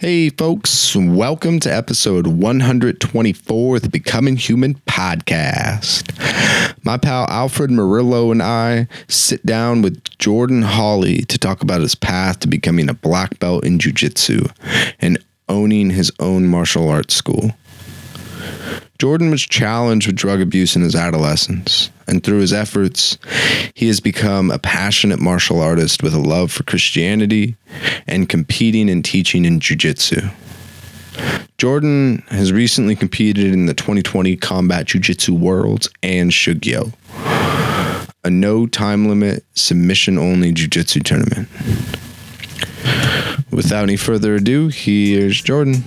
Hey, folks, welcome to episode 124 of the Becoming Human podcast. My pal Alfred Murillo and I sit down with Jordan Hawley to talk about his path to becoming a black belt in jiu jitsu and owning his own martial arts school. Jordan was challenged with drug abuse in his adolescence, and through his efforts, he has become a passionate martial artist with a love for Christianity and competing and teaching in jiu-jitsu. Jordan has recently competed in the 2020 Combat Jiu-Jitsu Worlds and Shugyo, a no time limit, submission only jiu-jitsu tournament. Without any further ado, here's Jordan.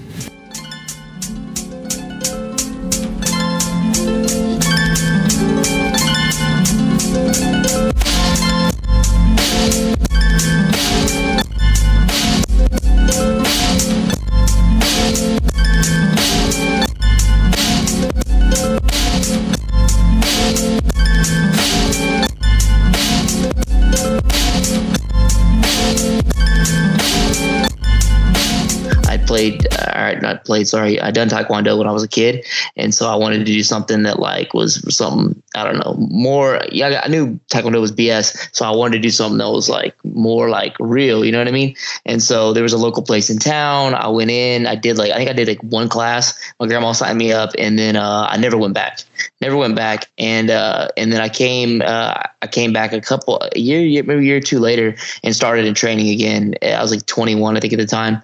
Not played. Sorry, I done taekwondo when I was a kid, and so I wanted to do something that like was something I don't know more. Yeah, I knew taekwondo was BS, so I wanted to do something that was like more like real. You know what I mean? And so there was a local place in town. I went in. I did like I think I did like one class. My grandma signed me up, and then uh, I never went back. Never went back, and uh, and then I came. Uh, I came back a couple a year, maybe a year or two later, and started in training again. I was like 21, I think, at the time,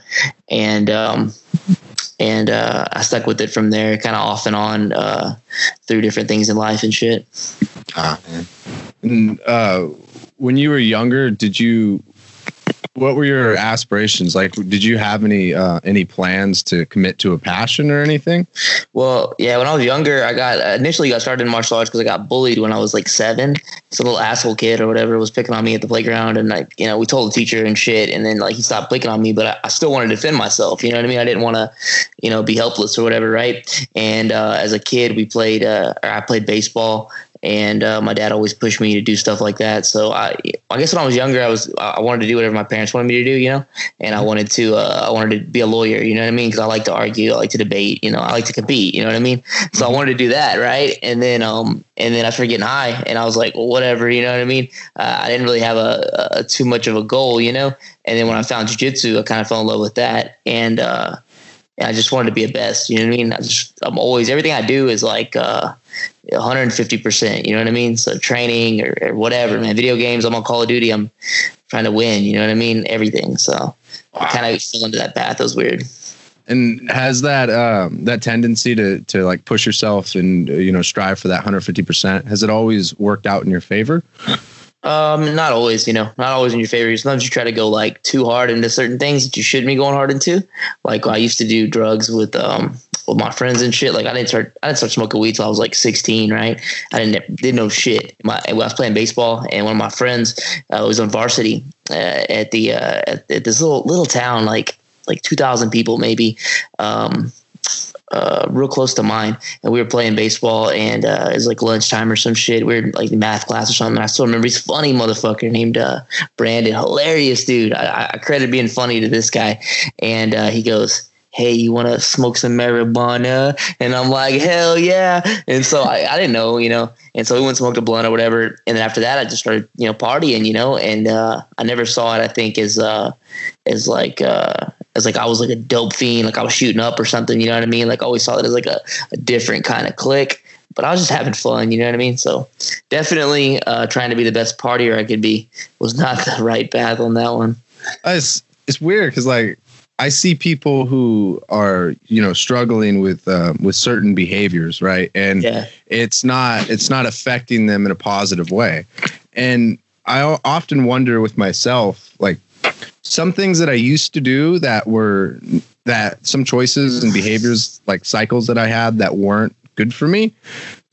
and um, and uh, I stuck with it from there, kind of off and on uh, through different things in life and shit. Ah, man. And, uh, when you were younger, did you what were your aspirations? Like did you have any uh, any plans to commit to a passion or anything? Well yeah when i was younger i got initially got started in martial arts because i got bullied when i was like seven. This little asshole kid or whatever was picking on me at the playground and like you know we told the teacher and shit and then like he stopped picking on me but i, I still wanted to defend myself you know what i mean? I didn't want to you know be helpless or whatever right? And uh, as a kid we played uh, i played baseball and uh, my dad always pushed me to do stuff like that. So I, I guess when I was younger, I was I wanted to do whatever my parents wanted me to do, you know, and I wanted to uh, I wanted to be a lawyer, you know what I mean? Because I like to argue, I like to debate, you know, I like to compete, you know what I mean? So I mm-hmm. wanted to do that, right? And then um and then I started getting high, and I was like, well, whatever, you know what I mean? Uh, I didn't really have a, a, too much of a goal, you know. And then when I found jujitsu, I kind of fell in love with that, and uh, I just wanted to be a best, you know what I mean? I just I'm always everything I do is like. uh 150%. You know what I mean? So training or, or, whatever, man. Video games, I'm on Call of Duty. I'm trying to win. You know what I mean? Everything. So wow. I kind of fell into that path. It was weird. And has that um, that tendency to to like push yourself and you know strive for that 150 percent? Has it always worked out in your favor? Um, not always, you know, not always in your favor. Sometimes you try to go like too hard into certain things that you shouldn't be going hard into. Like I used to do drugs with um with my friends and shit. Like I didn't start I didn't start smoking weed till I was like 16, right? I didn't didn't know shit. My I was playing baseball and one of my friends uh, was on varsity uh, at the uh, at, at, this little little town like like 2,000 people maybe. Um, uh, real close to mine, and we were playing baseball, and uh, it was like lunchtime or some shit. We were like math class or something. I still remember he's funny motherfucker named uh, Brandon, hilarious dude. I, I credit being funny to this guy, and uh, he goes, hey, you want to smoke some marijuana? And I'm like, hell yeah. And so I, I didn't know, you know, and so we went and smoked a blunt or whatever. And then after that, I just started, you know, partying, you know, and uh, I never saw it, I think, as, uh, as like, uh, as like I was like a dope fiend, like I was shooting up or something, you know what I mean? Like I always saw it as like a, a different kind of click. But I was just having fun, you know what I mean? So definitely uh, trying to be the best partier I could be was not the right path on that one. It's it's weird because like I see people who are you know struggling with uh, with certain behaviors, right? And yeah. it's not it's not affecting them in a positive way. And I often wonder with myself, like some things that I used to do that were that some choices and behaviors, like cycles that I had that weren't good for me.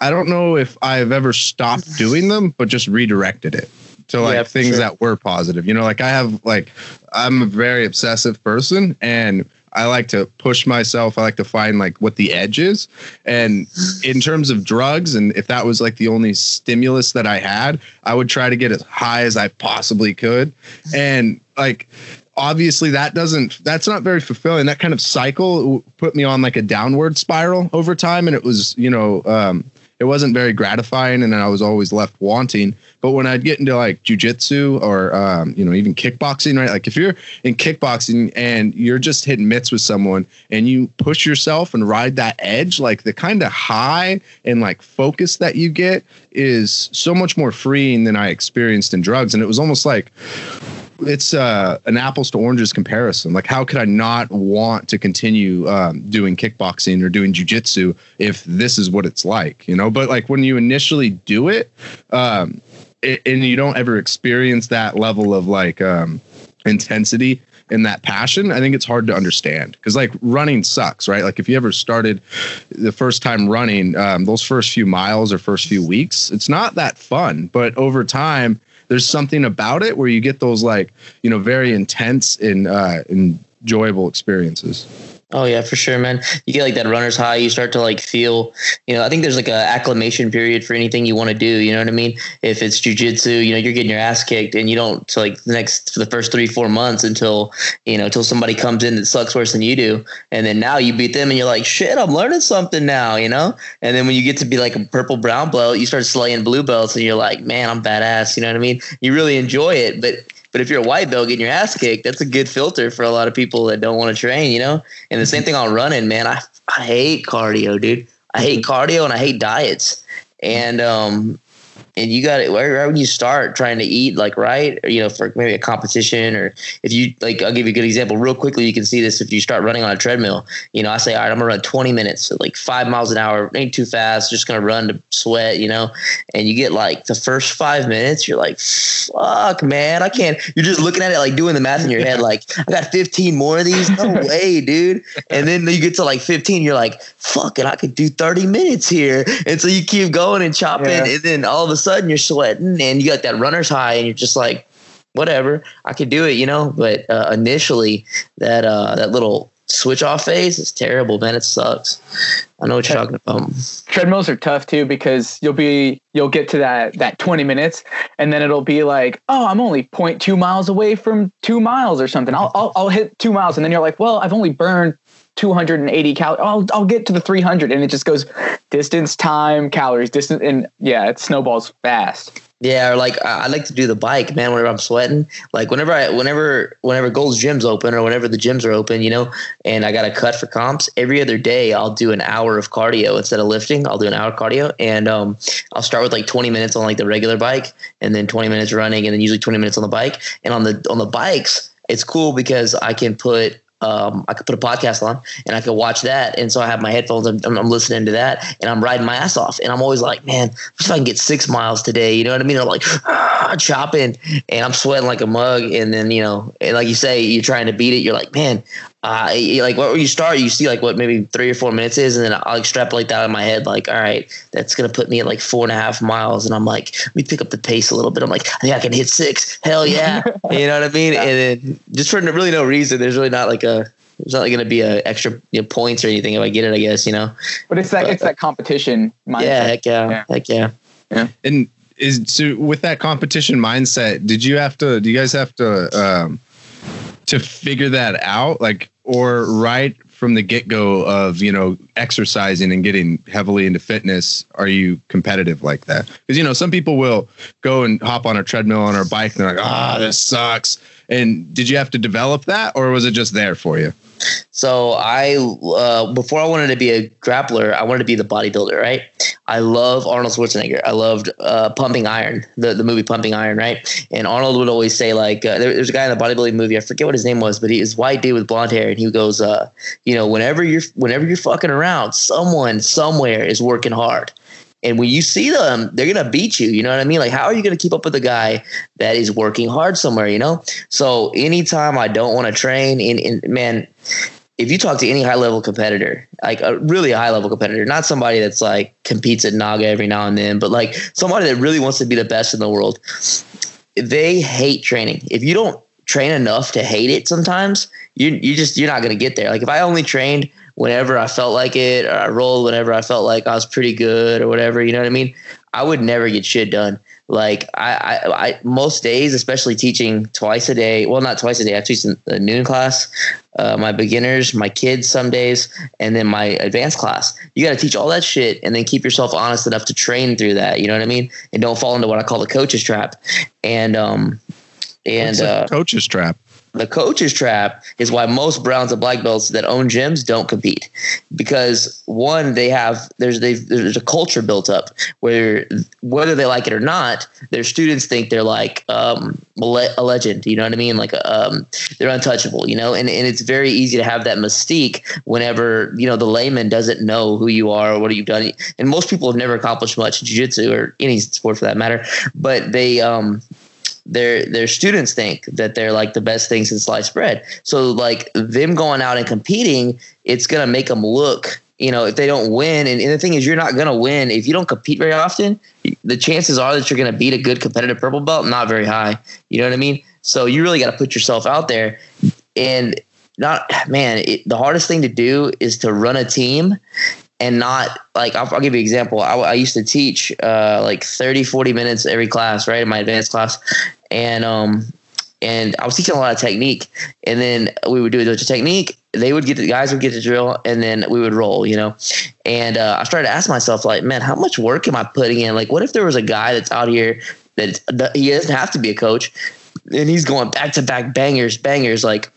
I don't know if I've ever stopped doing them, but just redirected it to like yeah, things sure. that were positive. You know, like I have like I'm a very obsessive person and I like to push myself. I like to find like what the edge is. And in terms of drugs, and if that was like the only stimulus that I had, I would try to get as high as I possibly could. And like obviously that doesn't that's not very fulfilling that kind of cycle put me on like a downward spiral over time and it was you know um it wasn't very gratifying and I was always left wanting. But when I'd get into like jujitsu or um, you know, even kickboxing, right? Like if you're in kickboxing and you're just hitting mitts with someone and you push yourself and ride that edge, like the kind of high and like focus that you get is so much more freeing than I experienced in drugs. And it was almost like it's uh, an apples to oranges comparison. Like, how could I not want to continue um, doing kickboxing or doing jujitsu if this is what it's like, you know? But like when you initially do it, um, it and you don't ever experience that level of like um, intensity and that passion, I think it's hard to understand because like running sucks, right? Like if you ever started the first time running, um, those first few miles or first few weeks, it's not that fun. But over time, there's something about it where you get those like you know very intense and uh, enjoyable experiences. Oh yeah, for sure, man. You get like that runner's high. You start to like feel, you know. I think there's like a acclimation period for anything you want to do. You know what I mean? If it's jujitsu, you know, you're getting your ass kicked, and you don't like the next for the first three four months until you know until somebody comes in that sucks worse than you do, and then now you beat them, and you're like, shit, I'm learning something now, you know. And then when you get to be like a purple brown belt, you start slaying blue belts, and you're like, man, I'm badass. You know what I mean? You really enjoy it, but but if you're a white belt getting your ass kicked, that's a good filter for a lot of people that don't want to train, you know? And the same thing on running, man. I, I hate cardio, dude. I hate cardio and I hate diets. And um, and you got it right when you start trying to eat like right or, you know for maybe a competition or if you like i'll give you a good example real quickly. You can see this if you start running on a treadmill. You know i say all right i'm gonna run 20 minutes like five miles an hour. Ain't too fast. Just gonna run to sweat you know? And you get like the first five minutes you're like fuck man i can't you're just looking at it like doing the math in your head like i got 15 more of these? No way dude. And then you get to like 15 you're like fuck it i could do 30 minutes here. And so you keep going and chopping yeah. and then all of a sudden you're sweating and you got that runner's high and you're just like, whatever, I could do it, you know. But uh, initially, that uh, that little switch off phase is terrible, man. It sucks. I know what you're talking about. Treadmills are tough too because you'll be you'll get to that that 20 minutes and then it'll be like, oh, I'm only 0.2 miles away from two miles or something. I'll I'll, I'll hit two miles and then you're like, well, I've only burned 280 calories. I'll, I'll get to the 300 and it just goes distance, time, calories, distance. And yeah, it snowballs fast. Yeah, or like I like to do the bike, man. Whenever I'm sweating, like whenever I, whenever, whenever Gold's Gym's open or whenever the gyms are open, you know, and I got a cut for comps. Every other day, I'll do an hour of cardio instead of lifting. I'll do an hour of cardio, and um, I'll start with like 20 minutes on like the regular bike, and then 20 minutes running, and then usually 20 minutes on the bike. And on the on the bikes, it's cool because I can put um, I could put a podcast on and I could watch that. And so I have my headphones, I'm, I'm, listening to that and I'm riding my ass off. And I'm always like, man, if I can get six miles today, you know what I mean? I'm like ah, chopping and I'm sweating like a mug. And then, you know, and like you say, you're trying to beat it. You're like, man, uh, like where you start, you see like what maybe three or four minutes is, and then I'll extrapolate that in my head, like, all right, that's gonna put me at like four and a half miles, and I'm like, let me pick up the pace a little bit. I'm like, I think I can hit six. Hell yeah, you know what I mean? And then just for really no reason, there's really not like a there's not like going to be a extra you know, points or anything if I get it. I guess you know. But it's that but, it's that competition mindset. Yeah, heck yeah, yeah. heck yeah. Yeah. And is so with that competition mindset, did you have to? Do you guys have to um, to figure that out? Like, or right from the get go of you know exercising and getting heavily into fitness, are you competitive like that? Because you know some people will go and hop on a treadmill on a bike and they're like, ah, oh, this sucks. And did you have to develop that, or was it just there for you? So I, uh, before I wanted to be a grappler, I wanted to be the bodybuilder, right? I love Arnold Schwarzenegger. I loved uh, Pumping Iron, the, the movie Pumping Iron, right? And Arnold would always say like, uh, there, there's a guy in the bodybuilding movie, I forget what his name was, but he was white dude with blonde hair, and he goes, uh, you know, whenever you're whenever you're fucking around, someone somewhere is working hard. And when you see them, they're gonna beat you. You know what I mean? Like, how are you gonna keep up with a guy that is working hard somewhere? You know. So anytime I don't want to train, in, in man, if you talk to any high level competitor, like a really high level competitor, not somebody that's like competes at Naga every now and then, but like somebody that really wants to be the best in the world, they hate training. If you don't train enough to hate it, sometimes you you just you're not gonna get there. Like if I only trained whenever I felt like it, or I rolled whenever I felt like I was pretty good, or whatever. You know what I mean? I would never get shit done. Like I, I, I, most days, especially teaching twice a day. Well, not twice a day. I teach in the noon class, uh, my beginners, my kids some days, and then my advanced class. You got to teach all that shit and then keep yourself honest enough to train through that. You know what I mean? And don't fall into what I call the coach's trap. And um, and uh, coach's trap the coach's trap is why most browns and black belts that own gyms don't compete. Because one they have there's there's a culture built up where whether they like it or not their students think they're like um, a legend you know what i mean? Like um, they're untouchable you know? And, and it's very easy to have that mystique whenever you know the layman doesn't know who you are or what you've done. And most people have never accomplished much in jiu-jitsu or any sport for that matter but they um their their students think that they're like the best things in sliced bread. So like them going out and competing, it's gonna make them look. You know, if they don't win, and, and the thing is, you're not gonna win if you don't compete very often. The chances are that you're gonna beat a good competitive purple belt, not very high. You know what I mean? So you really got to put yourself out there, and not man. It, the hardest thing to do is to run a team and not like I'll, I'll, give you an example I, I used to teach uh, like 30 40 minutes every class right in my advanced class and um and I was teaching a lot of technique, and then we would do a bunch of technique. They would get the guys would get the drill, and then we would roll, you know. And uh, I started to ask myself, like, man, how much work am I putting in? Like, what if there was a guy that's out here that, that he doesn't have to be a coach, and he's going back to back bangers, bangers, like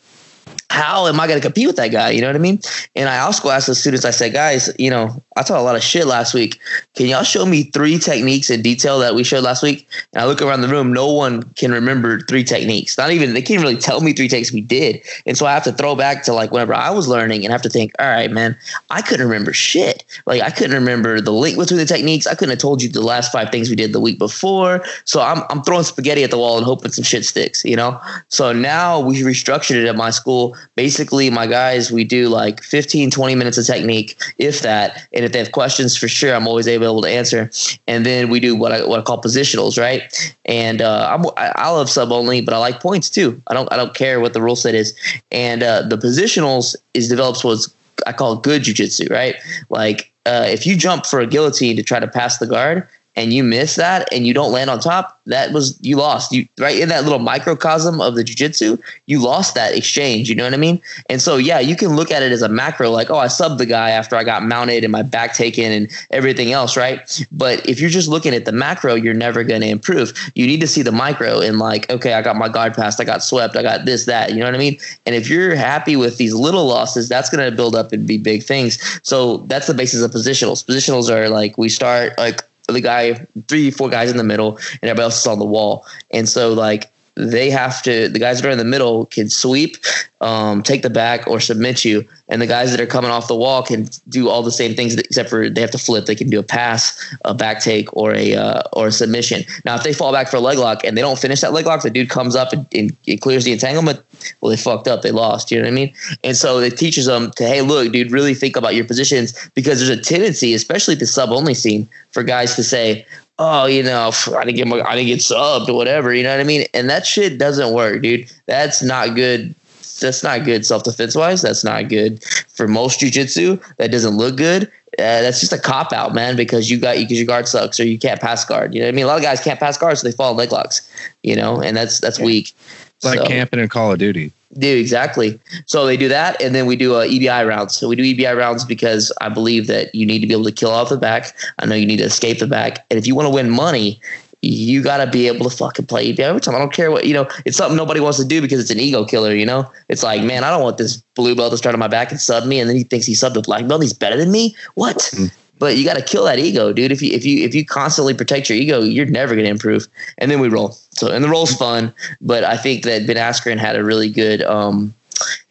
how am I going to compete with that guy? You know what I mean? And I also asked the students, I said, guys, you know, I taught a lot of shit last week. Can y'all show me three techniques in detail that we showed last week? And I look around the room, no one can remember three techniques. Not even, they can't really tell me three techniques we did. And so I have to throw back to like whenever I was learning and have to think, all right, man, I couldn't remember shit. Like I couldn't remember the link between the techniques. I couldn't have told you the last five things we did the week before. So I'm, I'm throwing spaghetti at the wall and hoping some shit sticks, you know? So now we restructured it at my school basically my guys we do like 15 20 minutes of technique if that and if they have questions for sure i'm always able to answer. And then we do what i, what I call positionals right? And uh, I'm, i love sub only but i like points too. I don't i don't care what the rule set is. And uh, the positionals is develops what's i call good jujitsu right? Like uh, if you jump for a guillotine to try to pass the guard and you miss that and you don't land on top, that was you lost. You right in that little microcosm of the jujitsu, you lost that exchange. You know what I mean? And so yeah, you can look at it as a macro, like, oh, I subbed the guy after I got mounted and my back taken and everything else, right? But if you're just looking at the macro, you're never going to improve. You need to see the micro and like, okay, I got my guard passed, I got swept, I got this, that. You know what I mean? And if you're happy with these little losses, that's going to build up and be big things. So that's the basis of positionals. Positionals are like we start like the guy, three, four guys in the middle, and everybody else is on the wall. And so like they have to the guys that are in the middle can sweep um, take the back or submit you. And the guys that are coming off the wall can do all the same things except for they have to flip. They can do a pass a back take or a uh, or a submission. Now if they fall back for a leg lock and they don't finish that leg lock the dude comes up and, and it clears the entanglement well they fucked up. They lost. You know what i mean? And so it teaches them to hey look dude really think about your positions because there's a tendency especially the sub only scene for guys to say oh, you know, I didn't get my, I didn't get subbed or whatever. You know what I mean? And that shit doesn't work, dude. That's not good. That's not good self defense wise. That's not good for most jujitsu. That doesn't look good. Uh, that's just a cop out, man, because you got because your guard sucks or you can't pass guard. You know what I mean? A lot of guys can't pass guard, so they fall in leg locks. You know, and that's that's yeah. weak. It's like camping in Call of Duty. Do exactly. So they do that, and then we do uh, EBI rounds. So we do EBI rounds because I believe that you need to be able to kill off the back. I know you need to escape the back, and if you want to win money, you got to be able to fucking play EBI every time. I don't care what you know. It's something nobody wants to do because it's an ego killer. You know, it's like, man, I don't want this blue belt to start on my back and sub me, and then he thinks he subbed a black belt. He's better than me. What? But you got to kill that ego, dude. If you if you if you constantly protect your ego, you're never going to improve. And then we roll. So and the roll's fun, but I think that Ben Askren had a really good um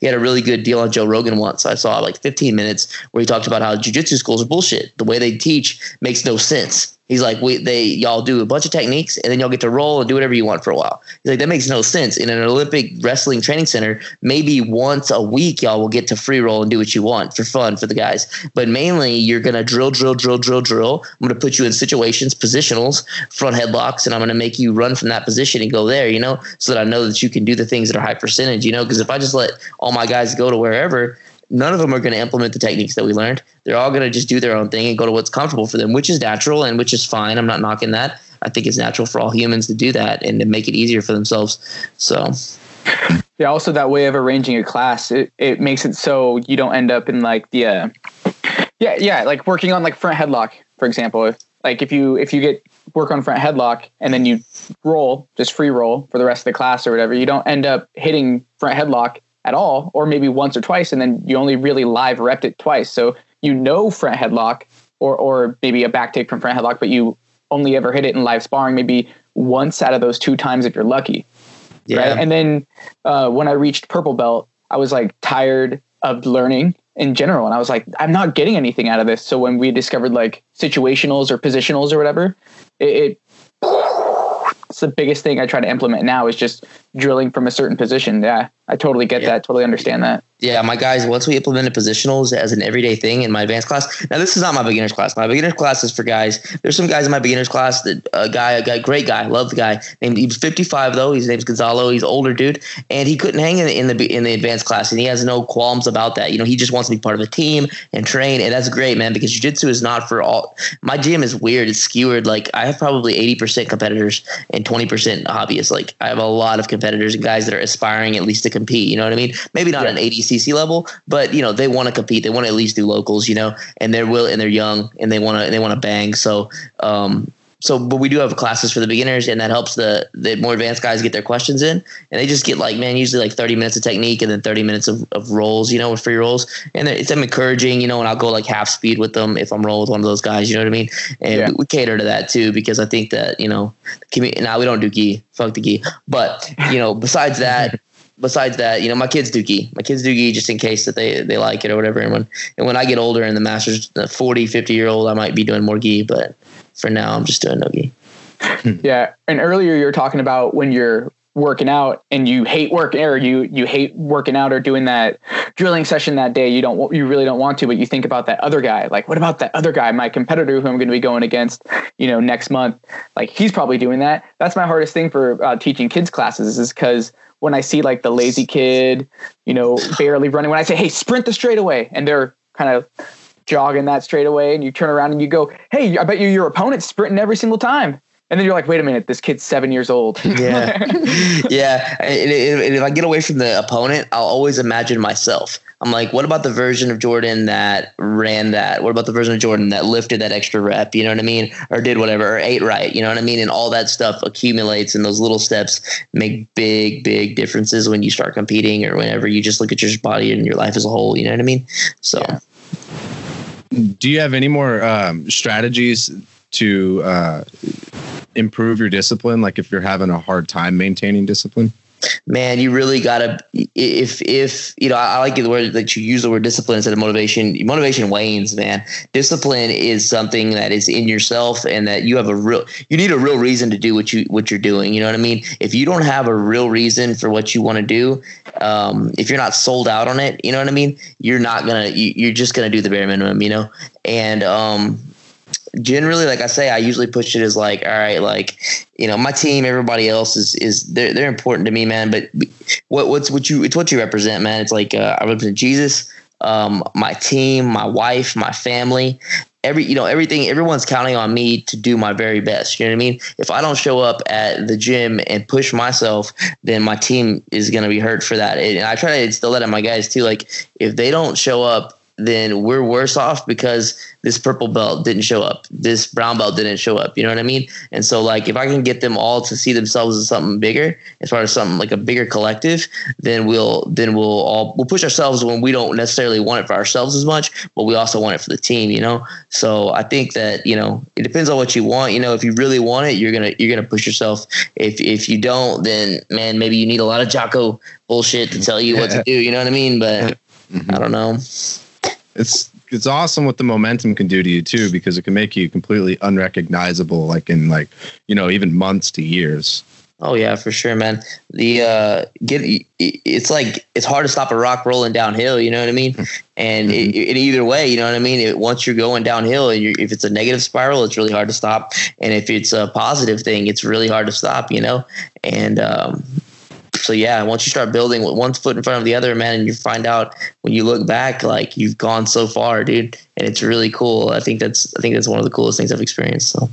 he had a really good deal on Joe Rogan once. I saw like 15 minutes where he talked about how jujitsu schools are bullshit. The way they teach makes no sense. He's like, we they y'all do a bunch of techniques and then y'all get to roll and do whatever you want for a while. He's like, that makes no sense. In an Olympic wrestling training center, maybe once a week y'all will get to free roll and do what you want for fun for the guys. But mainly you're gonna drill, drill, drill, drill, drill. I'm gonna put you in situations, positionals, front headlocks, and I'm gonna make you run from that position and go there, you know, so that I know that you can do the things that are high percentage, you know, because if I just let all my guys go to wherever, none of them are going to implement the techniques that we learned. They're all going to just do their own thing and go to what's comfortable for them, which is natural and which is fine. I'm not knocking that. I think it's natural for all humans to do that and to make it easier for themselves. So. Yeah. Also, that way of arranging a class, it, it makes it so you don't end up in like the, uh, yeah, yeah, like working on like front headlock, for example. Like if you if you get work on front headlock and then you roll, just free roll for the rest of the class or whatever, you don't end up hitting front headlock at all, or maybe once or twice, and then you only really live repped it twice. So you know front headlock or or maybe a back take from front headlock, but you only ever hit it in live sparring maybe once out of those two times if you're lucky. Yeah. Right? And then uh, when I reached purple belt, I was like tired of learning in general. And I was like, I'm not getting anything out of this. So when we discovered like situationals or positionals or whatever, it, it it's the biggest thing I try to implement now is just drilling from a certain position. Yeah, I totally get yeah. that. Totally understand that. Yeah, my guys, once we implemented positionals as an everyday thing in my advanced class. Now, this is not my beginner's class. My beginner's class is for guys. There's some guys in my beginner's class that a guy, a guy, great guy, love the guy. Named he was 55 though. His name's Gonzalo. He's older dude, and he couldn't hang in the, in the in the advanced class, and he has no qualms about that. You know, he just wants to be part of a team and train, and that's great, man. Because jiu-jitsu is not for all. My gym is weird. It's skewered. Like I have probably 80% competitors and 20% hobbyists. Like I have a lot of competitors and guys that are aspiring at least to compete. You know what I mean? Maybe not yeah. an ADCC level, but you know they want to compete. They want to at least do locals. You know, and they're will and they're young and they want to they want to bang. So um, so but we do have classes for the beginners and that helps the the more advanced guys get their questions in and they just get like man usually like 30 minutes of technique and then 30 minutes of, of rolls you know with free rolls and it's them encouraging you know and i'll go like half speed with them if i'm rolling with one of those guys you know what i mean and yeah. we, we, cater to that too because i think that you know now we don't do gi fuck the gi but you know besides that besides that, you know, my kids do gi. My kids do gi just in case that they, they like it or whatever. And when and when I get older and the masters, the 40, 50 year old, I might be doing more gi. But for now, I'm just doing no gi. yeah, and earlier you were talking about when you're working out and you hate working or you you hate working out or doing that drilling session that day you don't you really don't want to but you think about that other guy like what about that other guy my competitor who i'm going to be going against you know next month like he's probably doing that that's my hardest thing for uh, teaching kids classes is because when I see like the lazy kid, you know, barely running, when I say, hey, sprint the straightaway, and they're kind of jogging that straightaway, and you turn around and you go, hey, I bet you your opponent's sprinting every single time. And then you're like, wait a minute, this kid's seven years old. yeah. yeah. And, and if I get away from the opponent, I'll always imagine myself. I'm like, what about the version of Jordan that ran that? What about the version of Jordan that lifted that extra rep? You know what I mean? Or did whatever, or ate right? You know what I mean? And all that stuff accumulates, and those little steps make big, big differences when you start competing, or whenever you just look at your body and your life as a whole. You know what I mean? So. Yeah. Do you have any more um, strategies to uh, improve your discipline? Like if you're having a hard time maintaining discipline? man, you really gotta if if you know I, like the word that you use the word discipline instead of motivation. Motivation wanes, man. Discipline is something that is in yourself and that you have a real you need a real reason to do what you what you're doing. You know what I mean? If you don't have a real reason for what you want to do, um, if you're not sold out on it, you know what I mean. You're not gonna you, you're just gonna do the bare minimum, you know. And um, generally, like I say, I usually push it as like, all right, like, you know, my team, everybody else is is they're they're important to me, man. But what what's what you it's what you represent, man. It's like uh, I represent Jesus, um, my team, my wife, my family. Every you know everything everyone's counting on me to do my very best. You know what I mean? If I don't show up at the gym and push myself, then my team is going to be hurt for that. And I try to instill that in my guys too. Like if they don't show up then we're worse off because this purple belt didn't show up, this brown belt didn't show up. You know what I mean? And so, like, if I can get them all to see themselves as something bigger, as far as something like a bigger collective, then we'll then we'll all we'll push ourselves when we don't necessarily want it for ourselves as much, but we also want it for the team. You know? So I think that you know it depends on what you want. You know, if you really want it, you're gonna you're gonna push yourself. If if you don't, then man, maybe you need a lot of Jocko bullshit to tell you what to do. You know what I mean? But mm-hmm. I don't know it's it's awesome what the momentum can do to you too because it can make you completely unrecognizable like in like you know even months to years. Oh yeah for sure man. The uh get it's like it's hard to stop a rock rolling downhill you know what i mean? And mm-hmm. it, it, either way you know what i mean? It, once you're going downhill and if it's a negative spiral it's really hard to stop. And if it's a positive thing it's really hard to stop you know? And um so yeah, once you start building with one foot in front of the other, man, and you find out when you look back, like you've gone so far, dude, and it's really cool. I think that's I think that's one of the coolest things I've experienced. So.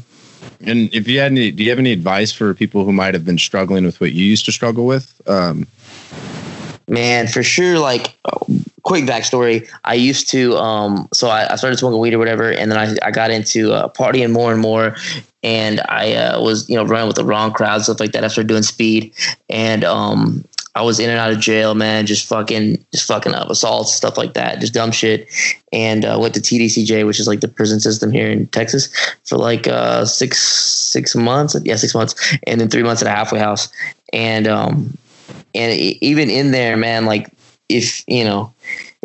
And if you had any, do you have any advice for people who might have been struggling with what you used to struggle with? Um, Man, for sure. Like, quick backstory. I used to, um, so I, I, started smoking weed or whatever, and then I, I got into uh, partying more and more. And I uh, was, you know, running with the wrong crowd, stuff like that. I started doing speed, and um, I was in and out of jail, man, just fucking, just fucking up, assaults, stuff like that, just dumb shit. And uh, went to TDCJ, which is like the prison system here in Texas, for like uh, six six months, yeah, six months, and then three months at a halfway house. And um, and even in there, man, like if you know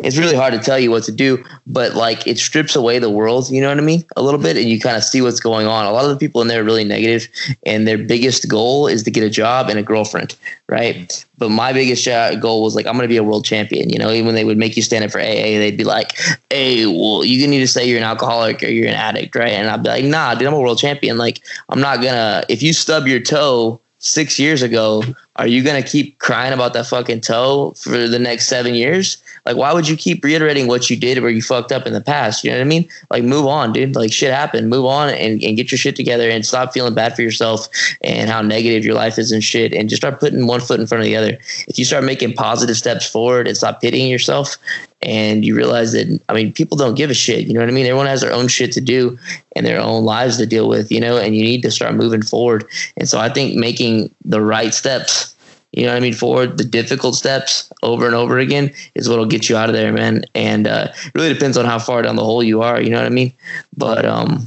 it's really hard to tell you what to do, but like it strips away the world, you know what I mean? A little bit, and you kind of see what's going on. A lot of the people in there are really negative, and their biggest goal is to get a job and a girlfriend, right? But my biggest goal was like, I'm going to be a world champion. You know, even when they would make you stand up for AA, they'd be like, hey, well, you need to say you're an alcoholic or you're an addict, right? And I'd be like, nah, dude, I'm a world champion. Like, I'm not to, if you stub your toe, six years ago, are you gonna keep crying about that fucking toe for the next seven years? Like, why would you keep reiterating what you did where you fucked up in the past? You know what I mean? Like, move on, dude. Like, shit happened. Move on and, and get your shit together and stop feeling bad for yourself and how negative your life is and shit. And just start putting one foot in front of the other. If you start making positive steps forward and stop pitying yourself, and you realize that I mean people don't give a shit. You know what I mean? Everyone has their own shit to do and their own lives to deal with. You know, and you need to start moving forward. And so I think making the right steps, you know what I mean, forward the difficult steps over and over again is what'll get you out of there, man. And uh, it really depends on how far down the hole you are. You know what I mean? But um,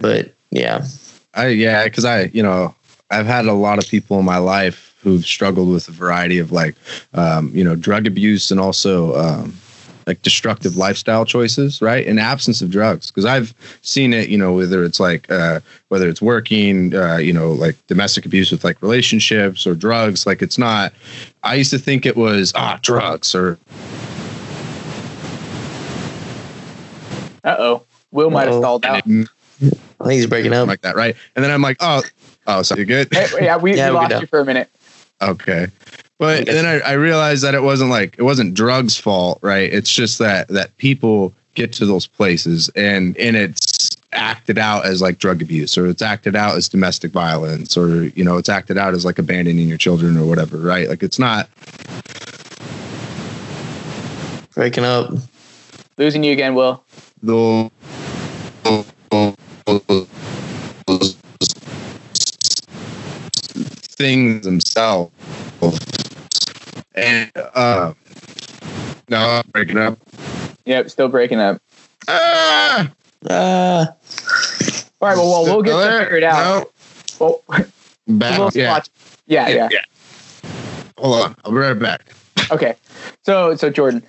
but yeah, I yeah, because I you know I've had a lot of people in my life who've struggled with a variety of like um, you know drug abuse and also um, like destructive lifestyle choices, right? In absence of drugs, because I've seen it, you know, whether it's like uh, whether it's working, uh, you know, like domestic abuse with like relationships or drugs. Like it's not. I used to think it was ah drugs or. Uh oh, Will might have stalled out. I think he's breaking up like that, right? And then I'm like, oh, oh, so you're good? Hey, yeah, we, yeah, we lost you for a minute. Okay. But then I, I realized that it wasn't like it wasn't drugs' fault, right? It's just that that people get to those places and and it's acted out as like drug abuse or it's acted out as domestic violence or you know it's acted out as like abandoning your children or whatever right? Like it's not breaking up. Losing you again will. The things themselves and uh, no, I'm breaking up. Yep, still breaking up. Ah, uh, all right, well, well we'll get that figured out. No. Well, back. We'll yeah. Yeah, yeah. yeah. Hold on, I'll be right back. Okay, so so Jordan,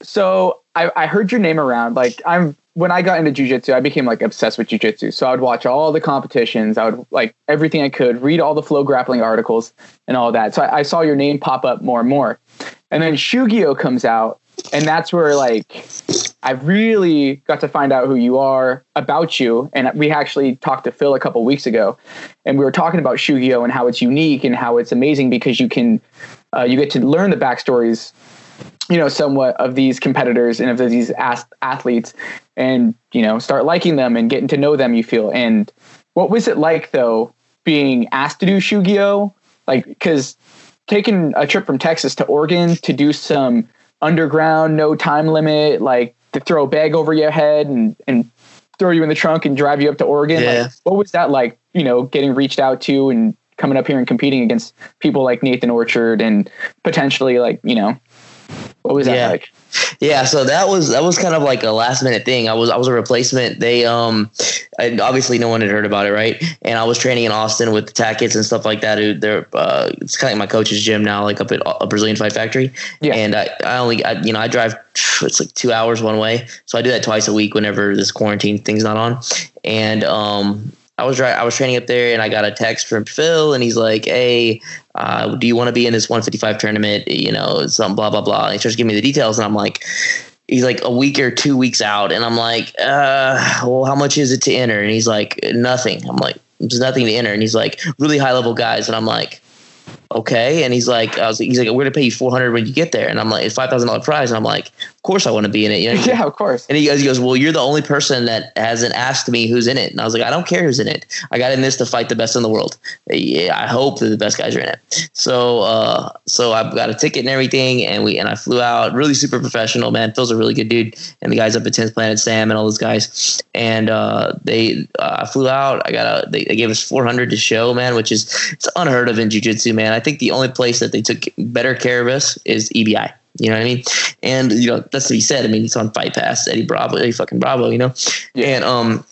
so I I heard your name around. Like I'm when I got into jujitsu, I became like obsessed with jujitsu. So I would watch all the competitions. I would like everything I could, read all the FloGrappling articles and all that. So I, I saw your name pop up more and more. And then Shugyo comes out, and that's where like I really got to find out who you are about you. And we actually talked to Phil a couple weeks ago, and we were talking about Shugyo and how it's unique and how it's amazing because you can uh, you get to learn the backstories you know somewhat of these competitors and of these athletes and you know start liking them and getting to know them you feel and what was it like though being asked to do shugyo like because taking a trip from texas to oregon to do some underground no time limit like to throw a bag over your head and and throw you in the trunk and drive you up to oregon yeah. like, what was that like you know getting reached out to and coming up here and competing against people like nathan orchard and potentially like you know what was that yeah. like? Yeah, so that was that was kind of like a last minute thing. I was I was a replacement. They um, I, obviously no one had heard about it, right? And I was training in Austin with the Tackets and stuff like that. Who they're uh, it's kind of like my coach's gym now, like up at a Brazilian Fight Factory. Yeah. And I, I only I, you know I drive it's like two hours one way, so I do that twice a week whenever this quarantine thing's not on. And um, I was I was training up there, and I got a text from Phil, and he's like, "Hey, uh, do you want to be in this 155 tournament? You know, some blah blah blah." And he starts giving me the details, and I'm like, he's like a week or two weeks out, and I'm like, uh, "Well, how much is it to enter?" And he's like, "Nothing." I'm like, "There's nothing to enter," and he's like, "Really high level guys," and I'm like, okay. And he's like, I was, he's like, we're gonna pay you four hundred when you get there. And I'm like, it's five thousand dollar prize. And I'm like, of course I want to be in it. You know? Yeah, of course. And he goes, he goes, well, you're the only person that hasn't asked me who's in it. And I was like, I don't care who's in it. I got in this to fight the best in the world. Yeah, I hope that the best guys are in it. So, uh, so I've got a ticket and everything, and we and I flew out. Really super professional, man. Phil's a really good dude, and the guys up at 10th Planet, Sam, and all those guys. And uh, they, uh, I flew out. I got a. They, they gave us 400 to show, man, which is it's unheard of in jiu-jitsu, man. I think the only place that they took better care of us is EBI. You know what I mean? And you know that's what he said. I mean, it's on Fight Pass, Eddie Bravo, Eddie fucking Bravo. You know, Yeah. and um,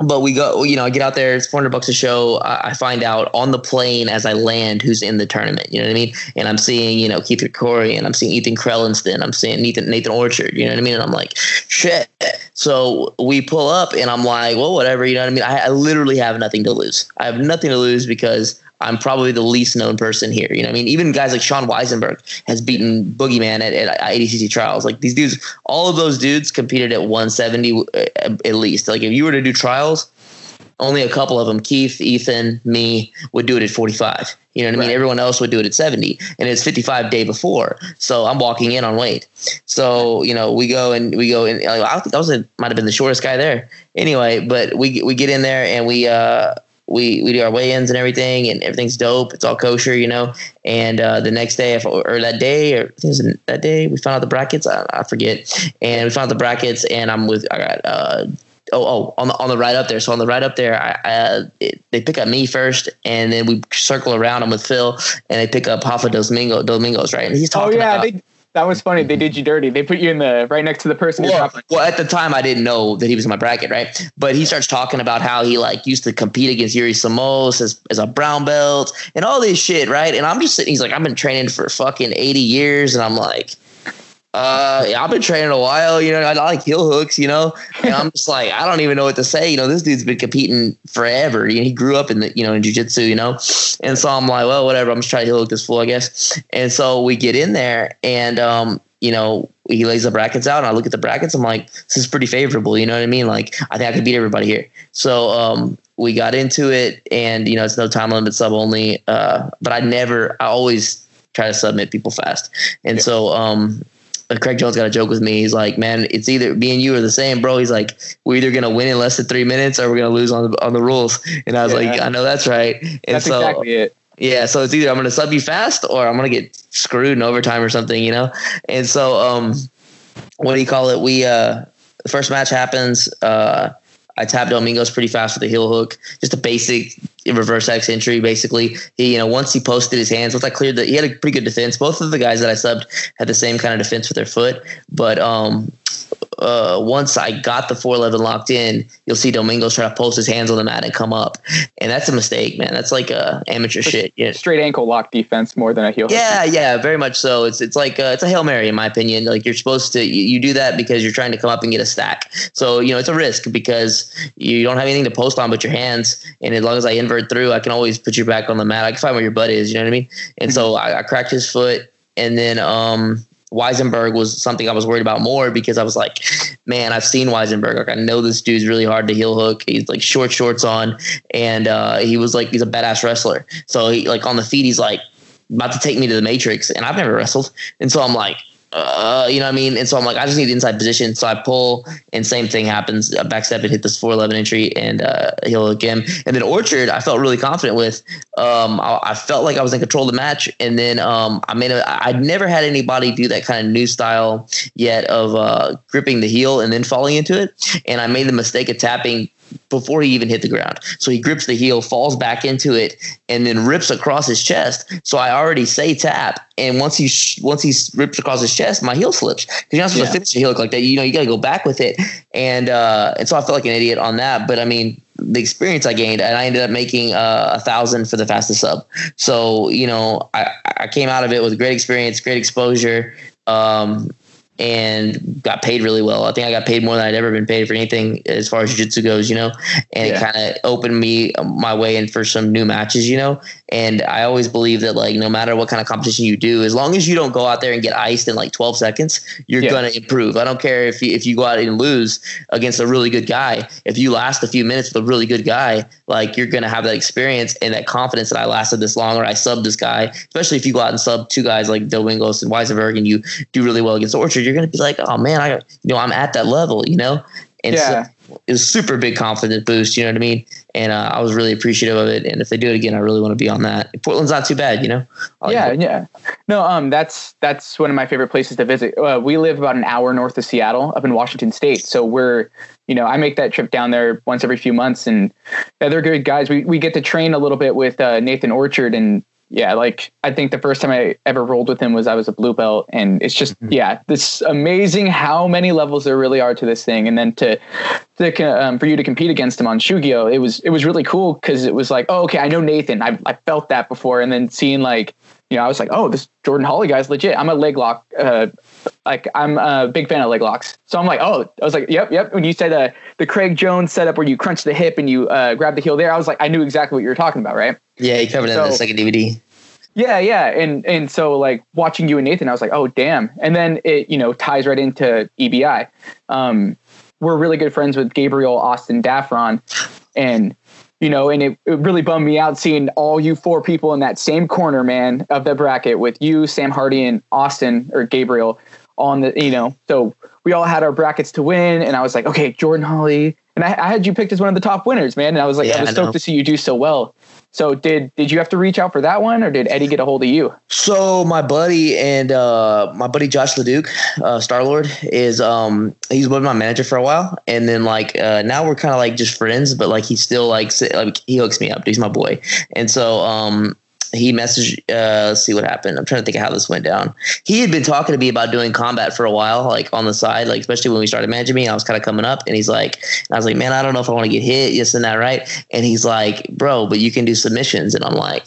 but we go. You know, I get out there. It's four hundred bucks a show. I, I find out on the plane as I land who's in the tournament. You know what I mean? And I'm seeing you know Keith Krikorian, and I'm seeing Ethan Crelinsten. I'm seeing Nathan Nathan Orchard. You know what I mean? And I'm like, shit. So we pull up, and I'm like, well, whatever. You know what I mean? I, I literally have nothing to lose. I have nothing to lose because I'm probably the least known person here. You know, what I mean, even guys like Sean Weisenberg has beaten Boogeyman at, at ADCC trials. Like these dudes, all of those dudes competed at 170 uh, at least. Like if you were to do trials, only a couple of them, Keith, Ethan, me, would do it at 45. You know what I mean? Right. Everyone else would do it at 70, and it's 55 day before. So I'm walking in on weight. So you know, we go and we go and like, I think I was a, might have been the shortest guy there. Anyway, but we we get in there and we uh we we do our weigh-ins and everything, and everything's dope. It's all kosher, you know. And uh, the next day, or that day, or I think it was that day, we found out the brackets. I, I forget, and we found out the brackets, and I'm with I got uh oh oh on the on the ride up there. So on the right up there, I, I it, they pick up me first, and then we circle around. I'm with Phil, and they pick up Hafa Domingo Domingos, right? And he's Oh talking yeah, about. they, that was funny. They did you dirty. They put you in the right next to the person. well, well, at the time, I didn't know that he was in my bracket, right? But he starts talking about how he like used to compete against Yuri Simoes as, as a brown belt and all this shit, right? And I'm just sitting. He's like, I've been training for fucking 80 years, and I'm like, uh, yeah, I've been training a while. You know, I like heel hooks. You know, and I'm just like, I don't even know what to say. You know, this dude's been competing forever. You know, he grew up in the you know in jujitsu. You know, and so I'm like, well, whatever. I'm just trying to heel hook this fool, I guess. And so we get in there, and um, you know, he lays the brackets out, and I look at the brackets. I'm like, this is pretty favorable. You know what I mean? Like, I think I could beat everybody here. So um, we got into it, and you know, it's no time limit sub only. Uh, but I never, I always try to submit people fast, and so um. Uh, Craig Jones got a joke with me. He's like, "Man, it's either me and you are the same, bro." He's like, "We're either gonna win in less than three minutes, or we're gonna lose on the on the rules." And I was like, "I know that's right." And That's so, exactly it. yeah, so it's either I'm gonna sub you fast or I'm gonna get screwed in overtime or something, you know. And so, um, what do you call it? We uh, the first match happens. Uh, I tap Domingos pretty fast with a heel hook, just a basic reverse X entry. Basically, he you know once he posted his hands, once I cleared the, he had a pretty good defense. Both of the guys that I subbed had the same kind of defense with their foot, but um, uh, once I got the 411 locked in, you'll see Domingos try to post his hands on the mat and come up. And that's a mistake, man. That's like uh, amateur shit. Yeah. Straight ankle lock defense more than a heel. Yeah, yeah, very much so. It's it's like uh, it's a hail mary in my opinion. Like you're supposed to you, you do that because you're trying to come up and get a stack. So you know it's a risk because you don't have anything to post on but your hands. And as long as I invert through, I can always put you back on the mat. I can find where your butt is. You know what I mean? And so I, I cracked his foot, and then um. Weisenberg was something I was worried about more because I was like, man, I've seen Weisenberg. Like I know this dude's really hard to heel hook. He's like short shorts on, and uh, he was like he's a badass wrestler. So he like on the feet, he's like about to take me to the matrix and I've never wrestled. And so I'm like, uh, you know what I mean? And so I'm like, I just need the inside position. So I pull and same thing happens. I backstep and hit this 411 entry and uh, he'll. And then Orchard, I felt really confident with. Um, I, I felt like I was in control of the match. And then um, I made a, I'd never had anybody do that kind of new style yet of uh, gripping the heel and then falling into it. And I made the mistake of tapping before he even hit the ground. So he grips the heel, falls back into it, and then rips across his chest. So I already say tap, and once he sh- once he rips across his chest, my heel slips because you're not supposed Yeah. to finish a heel like that. You know, you got to go back with it, and uh, and so I felt like an idiot on that. But I mean, the experience I gained, and I ended up making uh, a thousand for the fastest sub. So you know, I I came out of it with great experience, great exposure. Um, and got paid really well. I think I got paid more than I'd ever been paid for anything as far as jiu-jitsu goes, you know, and yeah. it kind of opened me my way in for some new matches, you know, and I always believe that like, no matter what kind of competition you do, as long as you don't go out there and get iced in like 12 seconds, you're yeah. going to improve. I don't care if you, if you go out and lose against a really good guy, if you last a few minutes with a really good guy, like you're going to have that experience and that confidence that I lasted this long or I subbed this guy, especially if you go out and sub two guys like Del Wingos and Weisenberg and you do really well against Orchard, you're going to be like, oh man, I, you know, I'm at that level, you know? And yeah. so it was super big confidence boost, you know what I mean? And uh, I was really appreciative of it. And if they do it again, I really want to be on that. Portland's not too bad, you know? yeah, yeah. No, um, that's that's one of my favorite places to visit. Uh, we live about an hour north of Seattle, up in Washington State. So we're, you know, I make that trip down there once every few months, and yeah, they're good guys. We we get to train a little bit with uh, Nathan Orchard, and yeah, like I think the first time I ever rolled with him was I was a blue belt, and it's just mm-hmm. yeah, this amazing how many levels there really are to this thing, and then to, to um, for you to compete against him on Shugyo, it was it was really cool because it was like oh okay, I know Nathan, I I felt that before, and then seeing like you know I was like oh this Jordan Holly guy's legit. I'm a leg lock, uh, like I'm a big fan of leg locks, so I'm like oh I was like yep yep. When you said uh, the Craig Jones setup where you crunch the hip and you uh, grab the heel there, I was like I knew exactly what you were talking about, right? Yeah, he covered so, in the second DVD. Yeah, yeah, and and so like watching you and Nathan, I was like, oh damn, and then it you know ties right into EBI. Um, we're really good friends with Gabriel Austin Daffron, and you know, and it, it really bummed me out seeing all you four people in that same corner, man, of the bracket with you, Sam Hardy, and Austin or Gabriel on the you know. So we all had our brackets to win, and I was like, okay, Jordan Holly, and I, I had you picked as one of the top winners, man, and I was like, yeah, I was stoked to see you do so well. So did did you have to reach out for that one, or did Eddie get a hold of you? So my buddy and uh, my buddy Josh Leduc, uh, Star Lord, is um he's been my manager for a while, and then like uh, now we're kind of like just friends, but like he still like like he hooks me up. He's my boy, and so um he messaged uh let's see what happened. I'm trying to think of how this went down. He had been talking to me about doing combat for a while like on the side like especially when we started managing me i was kind of coming up and he's like i was like man i don't know if i want to get hit yes and that right? And he's like bro but you can do submissions and i'm like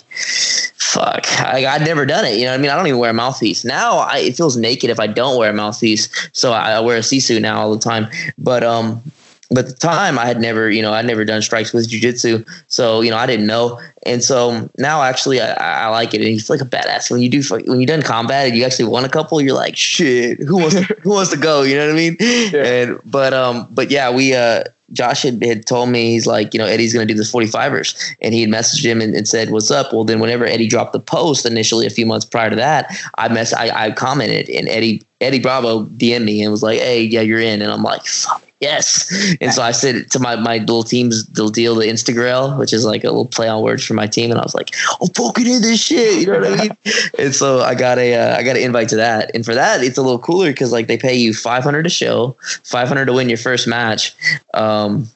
fuck I, i'd never done it you know what i mean? I don't even wear a mouthpiece. Now I, it feels naked if i don't wear a mouthpiece so I, I wear a sisu now all the time but um but at the time I had never, you know, I'd never done strikes with jujitsu. So, you know, I didn't know. And so now actually I, I like it. And he's like a badass. When you do, when you done combat and you actually won a couple, you're like, shit, who wants, to, who wants to go? You know what I mean? Yeah. And, but, um, but yeah, we, uh, Josh had, had told me he's like, you know, Eddie's going to do the 45ers. And he had messaged him and, and, said, what's up? Well, then whenever Eddie dropped the post initially a few months prior to that, I mess, I, I commented and Eddie, Eddie Bravo DM'd me and was like, hey, yeah, you're in. And I'm like, fuck yes. And so I said to my, my little team's little deal, the Instagram, which is like a little play on words for my team. And I was like, I'm fucking in this shit. You know what I mean? and so I got a, uh, I got an invite to that. And for that, it's a little cooler because like they pay you 500 to show, 500 to win your first match. Um,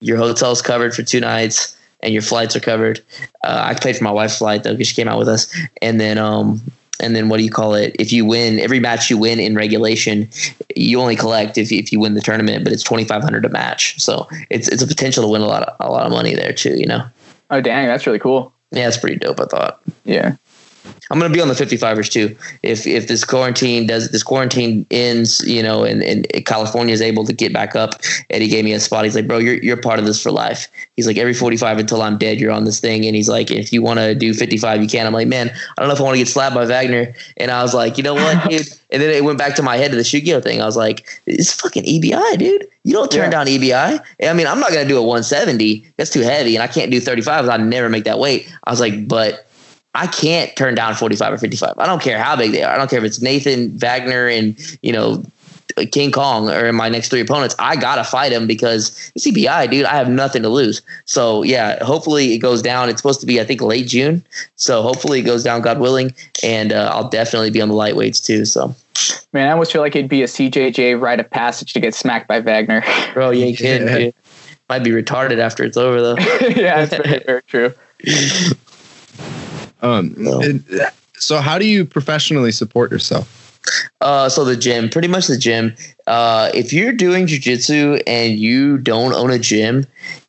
your hotel's covered for two nights and your flights are covered. Uh, I paid for my wife's flight though because she came out with us. And then um, and then what do you call it? If you win every match you win in regulation, you only collect if, if you win the tournament, but it's twenty five hundred a match. So it's it's a potential to win a lot of a lot of money there too. You know. Oh dang, that's really cool. Yeah, it's pretty dope. I thought. Yeah. I'm going to be on the 55ers too. If if this quarantine does this quarantine ends, you know, and, and California is able to get back up, Eddie gave me a spot. He's like, bro, you're you're part of this for life. He's like, every 45 until I'm dead, you're on this thing. And he's like, if you want to do 55, you can. I'm like, man, I don't know if I want to get slapped by Wagner. And I was like, you know what, dude? and then it went back to my head to the Shugyo thing. I was like, it's fucking EBI, dude. You don't turn yeah. down EBI. I mean, I'm not gonna do a 170. That's too heavy, and I can't do 35. I'd never make that weight. I was like, but I can't turn down 45 or 55. I don't care how big they are. I don't care if it's Nathan Wagner and, you know, King Kong or my next three opponents. I got to fight him because EBI, dude, I have nothing to lose. So, yeah, hopefully it goes down. It's supposed to be, I think, late June. So, hopefully it goes down, God willing. And uh, I'll definitely be on the lightweights too. So, man, I almost feel like it'd be a BJJ rite of passage to get smacked by Wagner. Bro, you ain't kidding, dude. Might be retarded after it's over, though. yeah, that's very, very true. Um, no. so how do you professionally support yourself? Uh, so the gym, pretty much the gym. Uh, if you're doing jujitsu and you don't own a gym,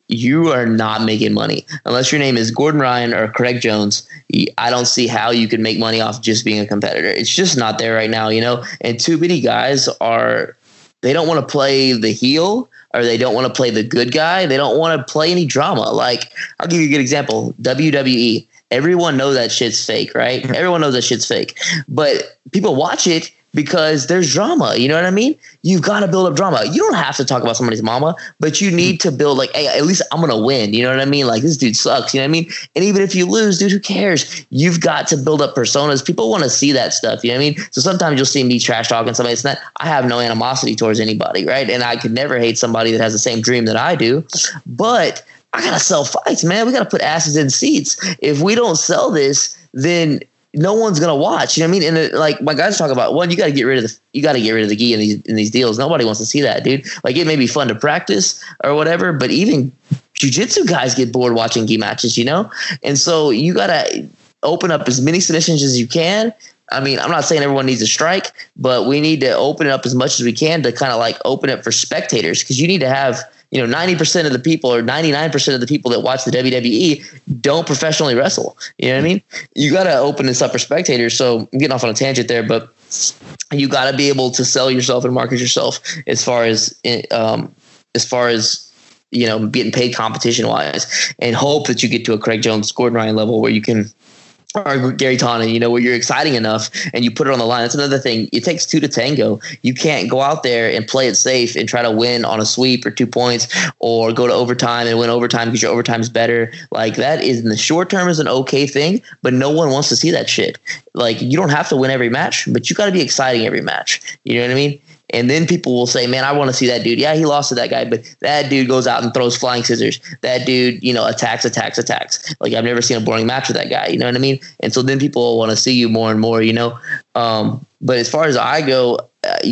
you are not making money unless your name is Gordon Ryan or Craig Jones. I don't see how you can make money off just being a competitor. It's just not there right now, you know. And too many guys are they don't want to play the heel or they don't want to play the good guy. They don't want to play any drama. Like I'll give you a good example: WWE. Everyone knows that shit's fake, right? Everyone knows that shit's fake, but people watch it because there's drama. You know what I mean? You've got to build up drama. You don't have to talk about somebody's mama, but you need mm. to build like, hey, at least I'm gonna win. You know what I mean? Like this dude sucks. You know what I mean? And even if you lose, dude, who cares? You've got to build up personas. People want to see that stuff. You know what I mean? So sometimes you'll see me trash talking somebody. It's not. I have no animosity towards anybody, right? And I could never hate somebody that has the same dream that I do, but. I gotta sell fights, man. We gotta put asses in seats. If we don't sell this, then no one's gonna watch. You know what I mean? And it, like my guys talk about, one, you got to get rid of the you got to get rid of the gi in these in these deals. Nobody wants to see that, dude. Like it may be fun to practice or whatever, but even jujitsu guys get bored watching gi matches, you know. And so you got to open up as many submissions as you can. I mean, I'm not saying everyone needs a strike, but we need to open it up as much as we can to kind of like open it for spectators because you need to have you know 90% of the people or 99% of the people that watch the WWE don't professionally wrestle. You know what I mean? You got to open this up for spectators. So I'm getting off on a tangent there, but you got to be able to sell yourself and market yourself as far as um, as far as you know getting paid competition wise and hope that you get to a Craig Jones Gordon Ryan level where you can or Garry Tonon, you know, where you're exciting enough and you put it on the line. That's another thing. It takes two to tango. You can't go out there and play it safe and try to win on a sweep or two points or go to overtime and win overtime because your overtime is better. Like that is in the short term is an okay thing, but no one wants to see that shit. Like you don't have to win every match, but you got to be exciting every match. You know what I mean? And then people will say, man, I want to see that dude. Yeah, he lost to that guy, but that dude goes out and throws flying scissors. That dude, you know, attacks, attacks, attacks. Like I've never seen a boring match with that guy. You know what I mean? And so then people want to see you more and more, you know? Um, but as far as I go,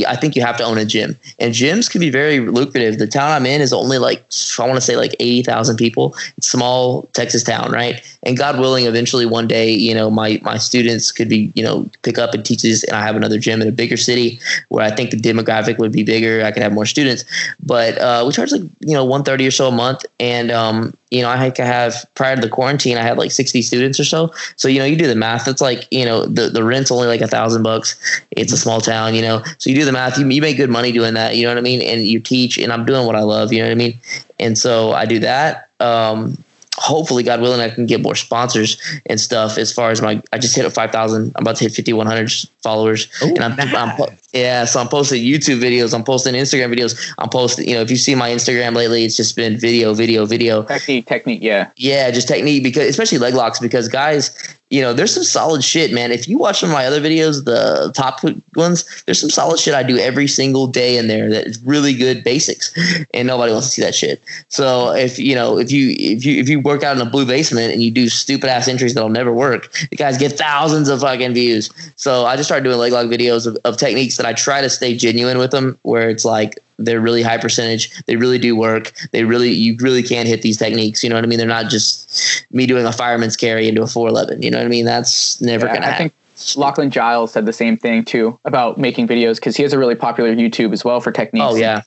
I think you have to own a gym, and gyms can be very lucrative. The town I'm in is only like I want to say like eighty thousand people. It's small Texas town, right? And God willing, eventually one day, you know, my my students could be, you know, pick up and teach this, and I have another gym in a bigger city where I think the demographic would be bigger. I could have more students, but uh, we charge like you know one thirty or so a month, and um, you know, I have prior to the quarantine, I had like 60 students or so. So, you know, you do the math. It's like, you know, the, the rent's only like a thousand bucks. It's a small town, you know, so you do the math, you, you make good money doing that. You know what I mean? And you teach and I'm doing what I love, you know what I mean? And so I do that. Um, hopefully, God willing, I can get more sponsors and stuff. As far as my, I just hit a five thousand. I'm about to hit fifty one hundred followers, Ooh, and I'm, nice. I'm, yeah. So I'm posting YouTube videos. I'm posting Instagram videos. I'm posting. You know, if you see my Instagram lately, it's just been video, video, video. Technique, technique. Yeah. Yeah, just technique because especially leg locks because guys you know, there's some solid shit, man. If you watch some of my other videos, the top ones, there's some solid shit I do every single day in there that is really good basics, and nobody wants to see that shit. So if you know, if you if you if you work out in a blue basement and you do stupid ass entries that'll never work, you guys get thousands of fucking views. So I just started doing leg lock videos of, of techniques that I try to stay genuine with them, where it's like they're really high percentage. They really do work. They really, you really can hit these techniques. You know what I mean? They're not just me doing a fireman's carry into a 411. You know what I mean? That's never yeah, going to happen. I think Lachlan Giles said the same thing too about making videos because he has a really popular YouTube as well for techniques. Oh yeah.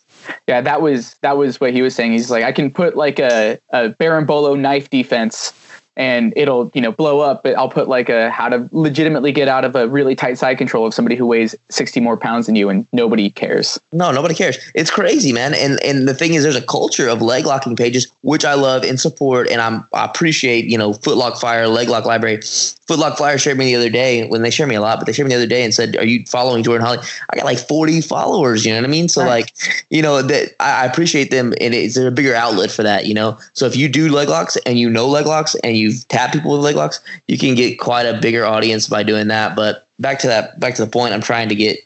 Yeah, that was that was what he was saying. He's like, I can put like a, a berimbolo knife defense and it'll you know blow up but i'll put like a how to legitimately get out of a really tight side control of somebody who weighs 60 more pounds than you and nobody cares. No nobody cares. It's crazy man. And and the thing is there's a culture of leg locking pages which i love and support and i'm i appreciate you know footlock fire leg lock library. Footlock fire shared me the other day when they share me a lot but they shared me the other day and said are you following jordan holly? I got like 40 followers you know what i mean? So like you know that I, I appreciate them and it's a bigger outlet for that you know? So if you do leg locks and you know leg locks and you you've tapped people with leg locks, you can get quite a bigger audience by doing that. But back to that, back to the point, I'm trying to get,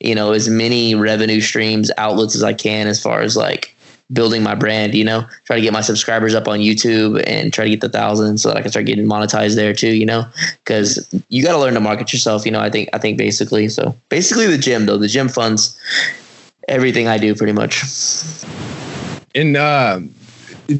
you know, as many revenue streams, outlets as I can as far as like building my brand, you know, try to get my subscribers up on YouTube and try to get the thousand so that I can start getting monetized there too, you know, because you got to learn to market yourself. You know, I think, I think basically, so basically the gym though, the gym funds everything I do pretty much. And, uh,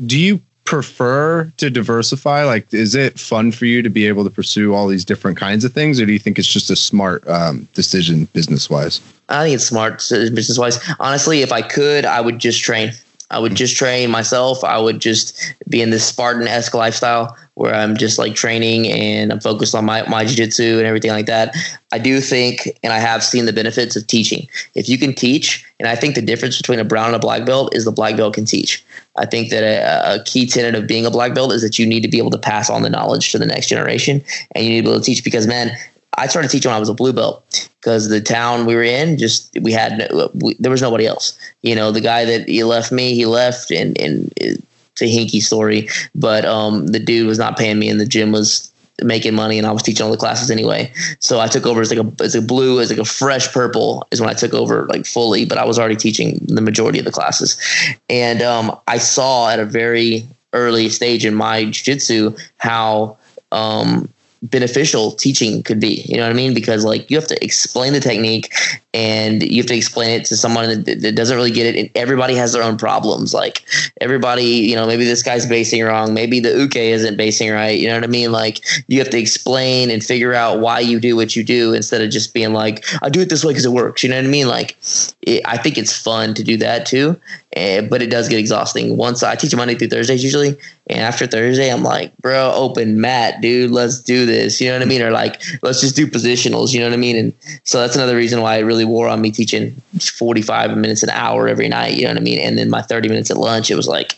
do you prefer to diversify? Like, is it fun for you to be able to pursue all these different kinds of things, or do you think it's just a smart um, decision business wise? I think it's smart business wise. Honestly, if I could, I would just train. I would just train myself. I would just be in this Spartan esque lifestyle where I'm just like training and I'm focused on my, my jiu-jitsu and everything like that. I do think, and I have seen the benefits of teaching. If you can teach, and I think the difference between a brown and a black belt is the black belt can teach. I think that a, a, key tenet of being a black belt is that you need to be able to pass on the knowledge to the next generation and you need to be able to teach because man, I started teaching when I was a blue belt because the town we were in just we had no, we, there was nobody else. You know, the guy that he left me, he left, and and it's a hinky story. But um, the dude was not paying me, and the gym was making money, and I was teaching all the classes anyway. So I took over as like a as a blue, as like a fresh purple is when I took over like fully. But I was already teaching the majority of the classes, and um, I saw at a very early stage in my jiu-jitsu how um, beneficial teaching could be. You know what I mean? Because like you have to explain the technique and you have to explain it to someone that, that, doesn't really get it. And everybody has their own problems. Like everybody, you know, maybe this guy's basing wrong. Maybe the uke isn't basing right. You know what I mean? Like you have to explain and figure out why you do what you do instead of just being like, I do it this way because it works. You know what I mean? Like it, I think it's fun to do that too. Uh, but it does get exhausting. Once I teach Monday through Thursdays usually, and after Thursday, I'm like, bro, open mat, dude, let's do this. You know what I mean? Or like, let's just do positionals. You know what I mean? And so that's another reason why it really wore on me teaching 45 minutes an hour every night. You know what I mean? And then my 30 minutes at lunch, it was like,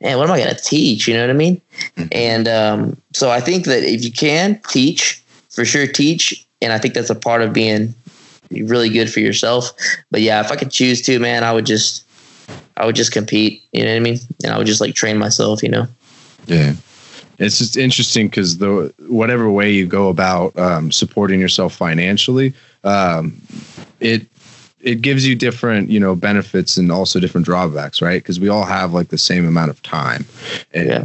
man, what am I going to teach? You know what I mean? Mm-hmm. And um, so I think that if you can teach, for sure, teach. And I think that's a part of being really good for yourself. But yeah, if I could choose to, man, I would just I would just compete. You know what I mean? And I would just like train myself. You know? Yeah. It's just interesting because the whatever way you go about um, supporting yourself financially, um, it it gives you different you know benefits and also different drawbacks, right? Because we all have like the same amount of time. And, yeah.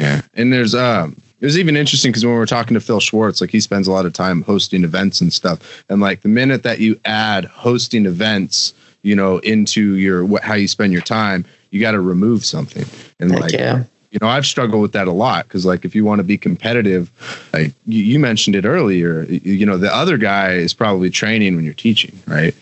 Yeah, and there's um it was even interesting because when we were talking to Phil Schwartz, like he spends a lot of time hosting events and stuff, and like the minute that you add hosting events you know, into your what how you spend your time, you got to remove something. And Heck like, yeah. you know, I've struggled with that a lot because like if you want to be competitive, like you, you mentioned it earlier, you know, the other guy is probably training when you're teaching, right?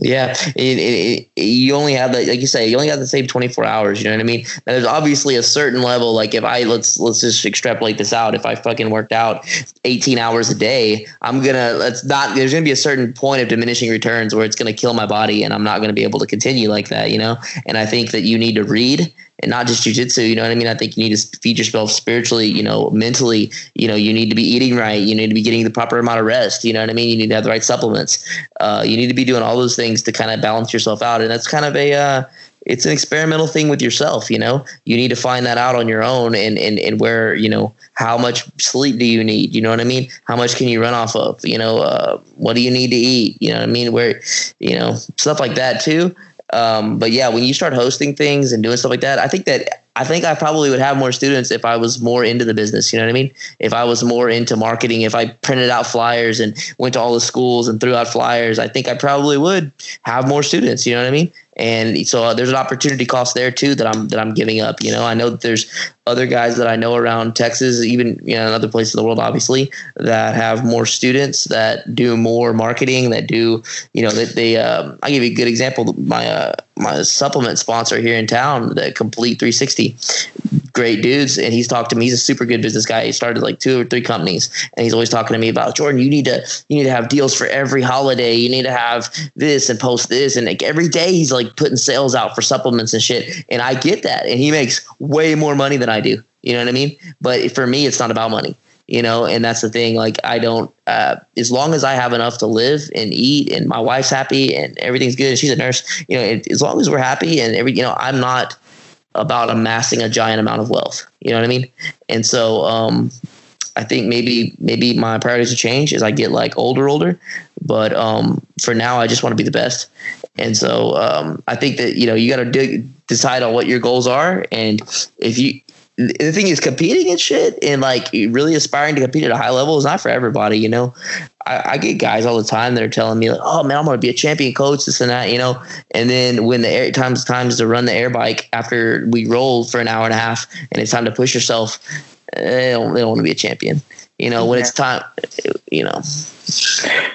Yeah, it, it, it, you only have the like you say, you only have the same 24 hours. You know what I mean? There's obviously a certain level. Like if I let's let's just extrapolate this out. If I fucking worked out 18 hours a day, I'm gonna let's not. There's gonna be a certain point of diminishing returns where it's gonna kill my body, and I'm not gonna be able to continue like that. You know? And I think that you need to read and not just jujitsu. You know what I mean? I think you need to feed yourself spiritually, you know, mentally. You know, you need to be eating right. You need to be getting the proper amount of rest. You know what I mean? You need to have the right supplements. Uh, you need to be doing all those things to kind of balance yourself out. And that's kind of a, uh, it's an experimental thing with yourself. You know, you need to find that out on your own and, and, and where, you know, how much sleep do you need? You know what I mean? How much can you run off of? You know, uh, what do you need to eat? You know what I mean? Where, you know, stuff like that too. Um, but yeah, when you start hosting things and doing stuff like that, I think that I think I probably would have more students if I was more into the business. You know what I mean? If I was more into marketing, if I printed out flyers and went to all the schools and threw out flyers, I think I probably would have more students. You know what I mean? And so uh, there's an opportunity cost there too that I'm that I'm giving up. You know, I know that there's other guys that I know around Texas, even you know in other places in the world, obviously, that have more students that do more marketing, that do you know that they. Um, I give you a good example. My uh, my supplement sponsor here in town, the Complete 360, great dudes, and he's talked to me. He's a super good business guy. He started like two or three companies, and he's always talking to me about Jordan. You need to you need to have deals for every holiday. You need to have this and post this, and like every day he's like putting sales out for supplements and shit. And I get that, and he makes way more money than I do. You know what I mean? But for me, it's not about money you know and that's the thing like i don't uh, as long as i have enough to live and eat and my wife's happy and everything's good she's a nurse you know it, as long as we're happy and every you know i'm not about amassing a giant amount of wealth. You know what i mean? And so um i think maybe maybe my priorities will change as i get like older older. But um for now i just want to be the best. And so um i think that you know you got to decide on what your goals are. And if you the thing is competing and shit and like really aspiring to compete at a high level is not for everybody you know I, I, get guys all the time that are telling me like oh man i'm going to be a champion coach this and that you know? And then when the air times times to run the air bike after we roll for an hour and a half and it's time to push yourself eh, they don't, they don't want to be a champion You know, when it's time, you know.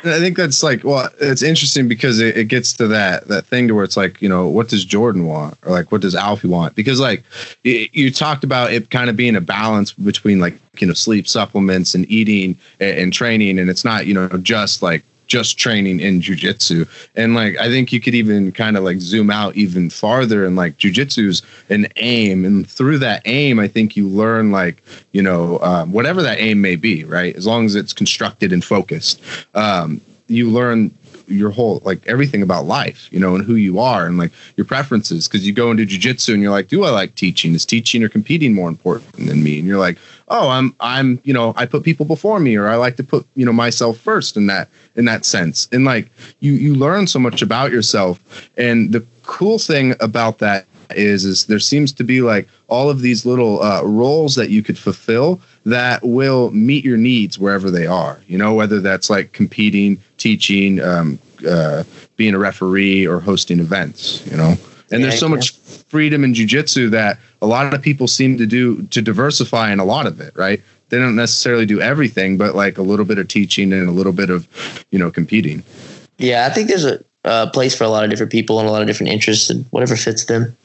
I think that's like well, it's interesting because it, it, gets to that that thing to where it's like you know what does Jordan want? Or like what does Alfie want? Because like you, you talked about it kind of being a balance between like you know sleep supplements and eating and, and training and it's not you know just like just training in jujitsu. And like I think you could even kind of like zoom out even farther and like jujitsu's an aim. And through that aim, I think you learn like, you know, um, whatever that aim may be, right? As long as it's constructed and focused. Um, you learn your whole like everything about life, you know, and who you are and like your preferences. Because you go into jujitsu and you're like, do I like teaching? Is teaching or competing more important than me? And you're like, oh, I'm I'm you know I put people before me, or I like to put you know myself first in that in that sense. And like you you learn so much about yourself. And the cool thing about that is is there seems to be like all of these little uh, roles that you could fulfill that will meet your needs wherever they are you know whether that's like competing teaching um, uh, being a referee or hosting events you know? And yeah, there's so much freedom in jujitsu that a lot of people seem to do to diversify in a lot of it right? They don't necessarily do everything but like a little bit of teaching and a little bit of you know competing. Yeah i think there's a uh, place for a lot of different people and a lot of different interests and whatever fits them.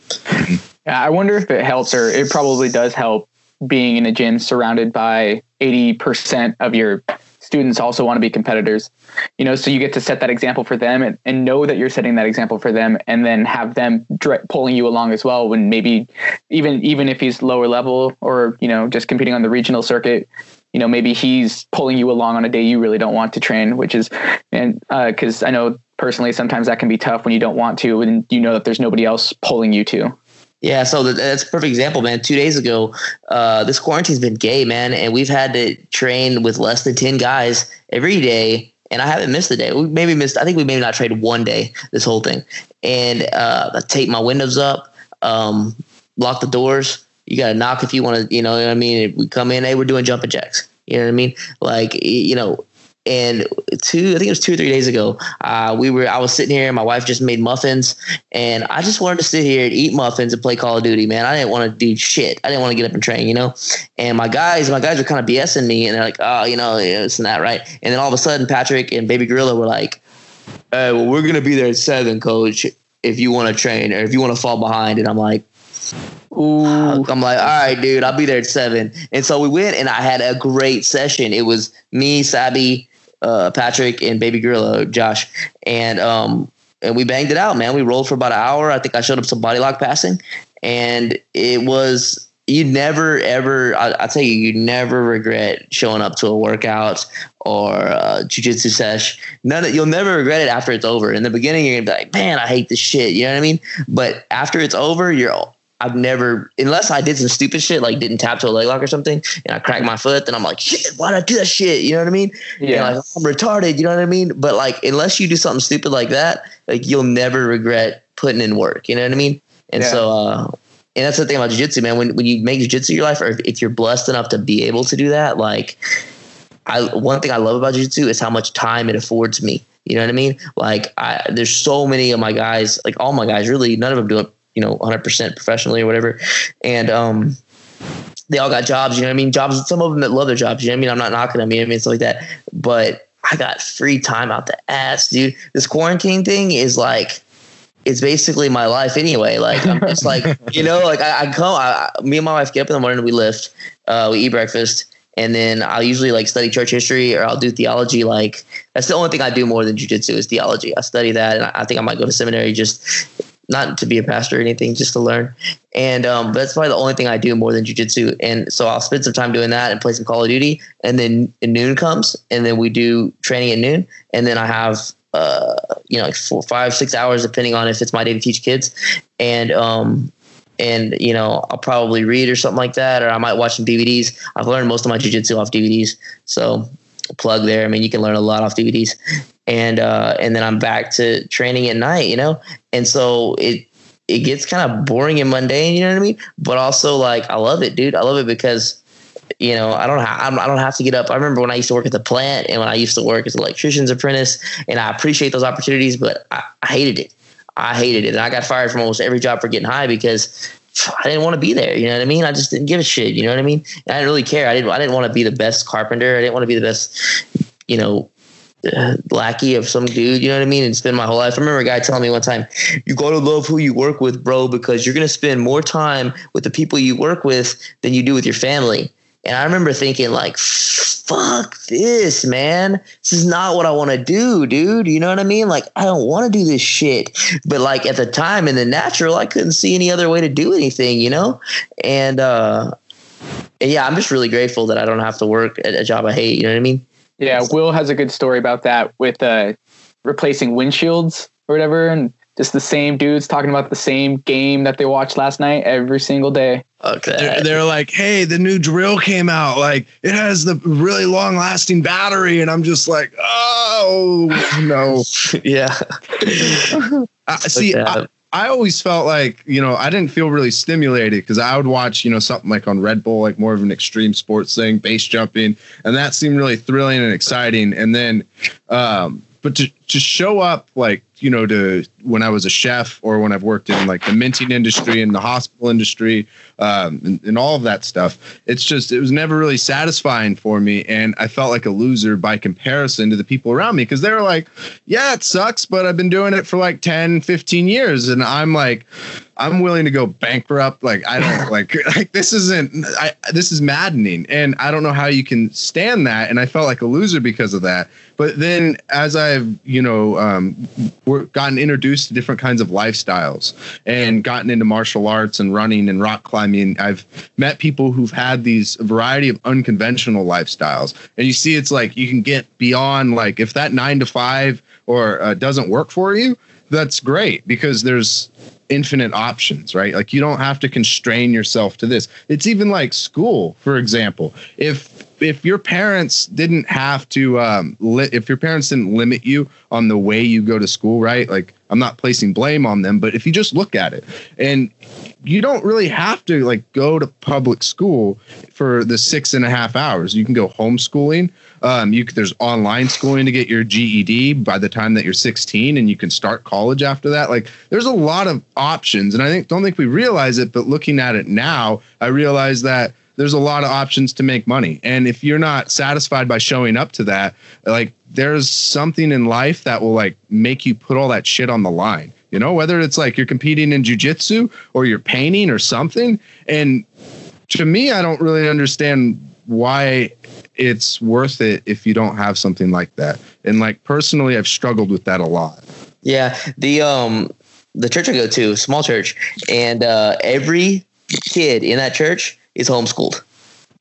Yeah, I wonder if it helps or it probably does help being in a gym surrounded by 80% of your students also want to be competitors. You know, so you get to set that example for them and, and know that you're setting that example for them and then have them pulling you along as well when maybe even even if he's lower level or, you know, just competing on the regional circuit, you know maybe he's pulling you along on a day you really don't want to train which is and because uh, i know personally sometimes that can be tough when you don't want to and you know that there's nobody else pulling you to yeah, so that's a perfect example, man. Two days ago, uh, this quarantine's been gay, man, and we've had to train with less than ten guys every day, and I haven't missed a day. We maybe missed. I think we maybe not traded one day this whole thing, and uh, I tape my windows up, um, lock the doors. You got to knock if you want to. You know what I mean? We come in, hey, we're doing jumping jacks. You know what I mean? Like you know, and two, I think it was two or three days ago, uh, we were, I was sitting here and my wife just made muffins and I just wanted to sit here and eat muffins and play Call of Duty, man. I didn't want to do shit. I didn't want to get up and train, you know? And my guys, my guys were kind of BSing me and they're like, oh, you know, this and that, right? And then all of a sudden, Patrick and Baby Gorilla were like, hey, well, we're going to be there at seven, coach, if you want to train or if you want to fall behind. And I'm like, Ooh. I'm like, all right, dude, I'll be there at seven. And so we went and I had a great session. It was me, Sabi, uh, Patrick and Baby Gorilla, Josh, and um, and we banged it out, man. We rolled for about an hour. I think I showed up some body lock passing, and it was you never ever. I, I tell you, you never regret showing up to a workout or a jujitsu sesh. None of, you'll never regret it after it's over. In the beginning, you're gonna be like, man, I hate this shit. You know what I mean? But after it's over, you're I've never, unless I did some stupid shit, like didn't tap to a leg lock or something, and I cracked my foot, then I'm like, shit, why did I do that shit? You know what I mean? Yeah. Like, I'm retarded. You know what I mean? But like, unless you do something stupid like that, like you'll never regret putting in work. You know what I mean? And yeah. so, uh, and that's the thing about jujitsu, man. When when you make jujitsu your life, or if, if you're blessed enough to be able to do that, like, I one thing I love about jujitsu is how much time it affords me. You know what I mean? Like, I, there's so many of my guys, like all my guys, really, none of them doing you know 100% professionally or whatever and um they all got jobs you know what i mean jobs some of them that love their jobs you know what i mean i'm not knocking them you know i mean stuff like that but i got free time out the ass dude this quarantine thing is like it's basically my life anyway. Like I'm just like you know, like I, I come, I, me and my wife get up in the morning, we lift, uh, we eat breakfast, and then I'll usually like study church history or I'll do theology. Like that's the only thing I do more than jujitsu is theology. I study that, and I think I might go to seminary just not to be a pastor or anything, just to learn. And um, that's probably the only thing I do more than jujitsu. And so I'll spend some time doing that and play some Call of Duty. And then noon comes, and then we do training at noon. And then I have uh, you know like four, five, six hours depending on if it's my day to teach kids. And um, and you know I'll probably read or something like that, or I might watch some DVDs. I've learned most of my jujitsu off DVDs, so plug there. I mean, you can learn a lot off DVDs and uh, and then I'm back to training at night, you know. And so it it gets kind of boring and mundane, you know what I mean? But also like I love it, dude. I love it because you know I don't ha- I don't have to get up. I remember when I used to work at the plant and when I used to work as an electrician's apprentice, and I appreciate those opportunities, but I, I hated it. I hated it, and I got fired from almost every job for getting high because I didn't want to be there. You know what I mean? I just didn't give a shit. You know what I mean? And I didn't really care. I didn't. I didn't want to be the best carpenter. I didn't want to be the best, you know, uh, lackey of some dude. You know what I mean? And spend my whole life. I remember a guy telling me one time, "You gotta love who you work with, bro, because you're gonna spend more time with the people you work with than you do with your family." And I remember thinking, like, fuck this, man. This is not what I want to do, dude. You know what I mean? Like, I don't want to do this shit. But like at the time in the natural, I couldn't see any other way to do anything, you know? And uh and yeah, I'm just really grateful that I don't have to work at a job I hate, you know what I mean? Yeah, Will has a good story about that with uh replacing windshields or whatever and just the same dudes talking about the same game that they watched last night every single day. Okay. They're, they're like, hey, the new drill came out. Like, it has the really long lasting battery. And I'm just like, oh, no. yeah. I, see, I, I always felt like, you know, I didn't feel really stimulated because I would watch, you know, something like on Red Bull, like more of an extreme sports thing, base jumping. And that seemed really thrilling and exciting. And then, um, but to, to show up like you know to when i was a chef or when i've worked in like the minting industry and the hospital industry um, and, and, all of that stuff it's just it was never really satisfying for me and i felt like a loser by comparison to the people around me because they were like yeah it sucks but i've been doing it for like 10 15 years and i'm like I'm willing to go bankrupt. Like I don't like like this isn't I this is maddening and I don't know how you can stand that and I felt like a loser because of that. But then as I've, you know, um gotten introduced to different kinds of lifestyles and gotten into martial arts and running and rock climbing, I've met people who've had these variety of unconventional lifestyles. And you see it's like you can get beyond like if that 9 to 5 or uh, doesn't work for you, that's great because there's infinite options, right? Like you don't have to constrain yourself to this. It's even like school, for example. If if your parents didn't have to um li- if your parents didn't limit you on the way you go to school, right? Like I'm not placing blame on them, but if you just look at it and you don't really have to like go to public school for the six and a half hours. You can go homeschooling. Um, you there's online schooling to get your GED by the time that you're 16, and you can start college after that. Like there's a lot of options, and I think don't think we realize it, but looking at it now, I realize that there's a lot of options to make money. And if you're not satisfied by showing up to that, like there's something in life that will like make you put all that shit on the line. You know, whether it's like you're competing in jujitsu or you're painting or something. And to me, I don't really understand why it's worth it if you don't have something like that. And like personally, I've struggled with that a lot. Yeah, the um the church I go to, small church, and uh, every kid in that church is homeschooled.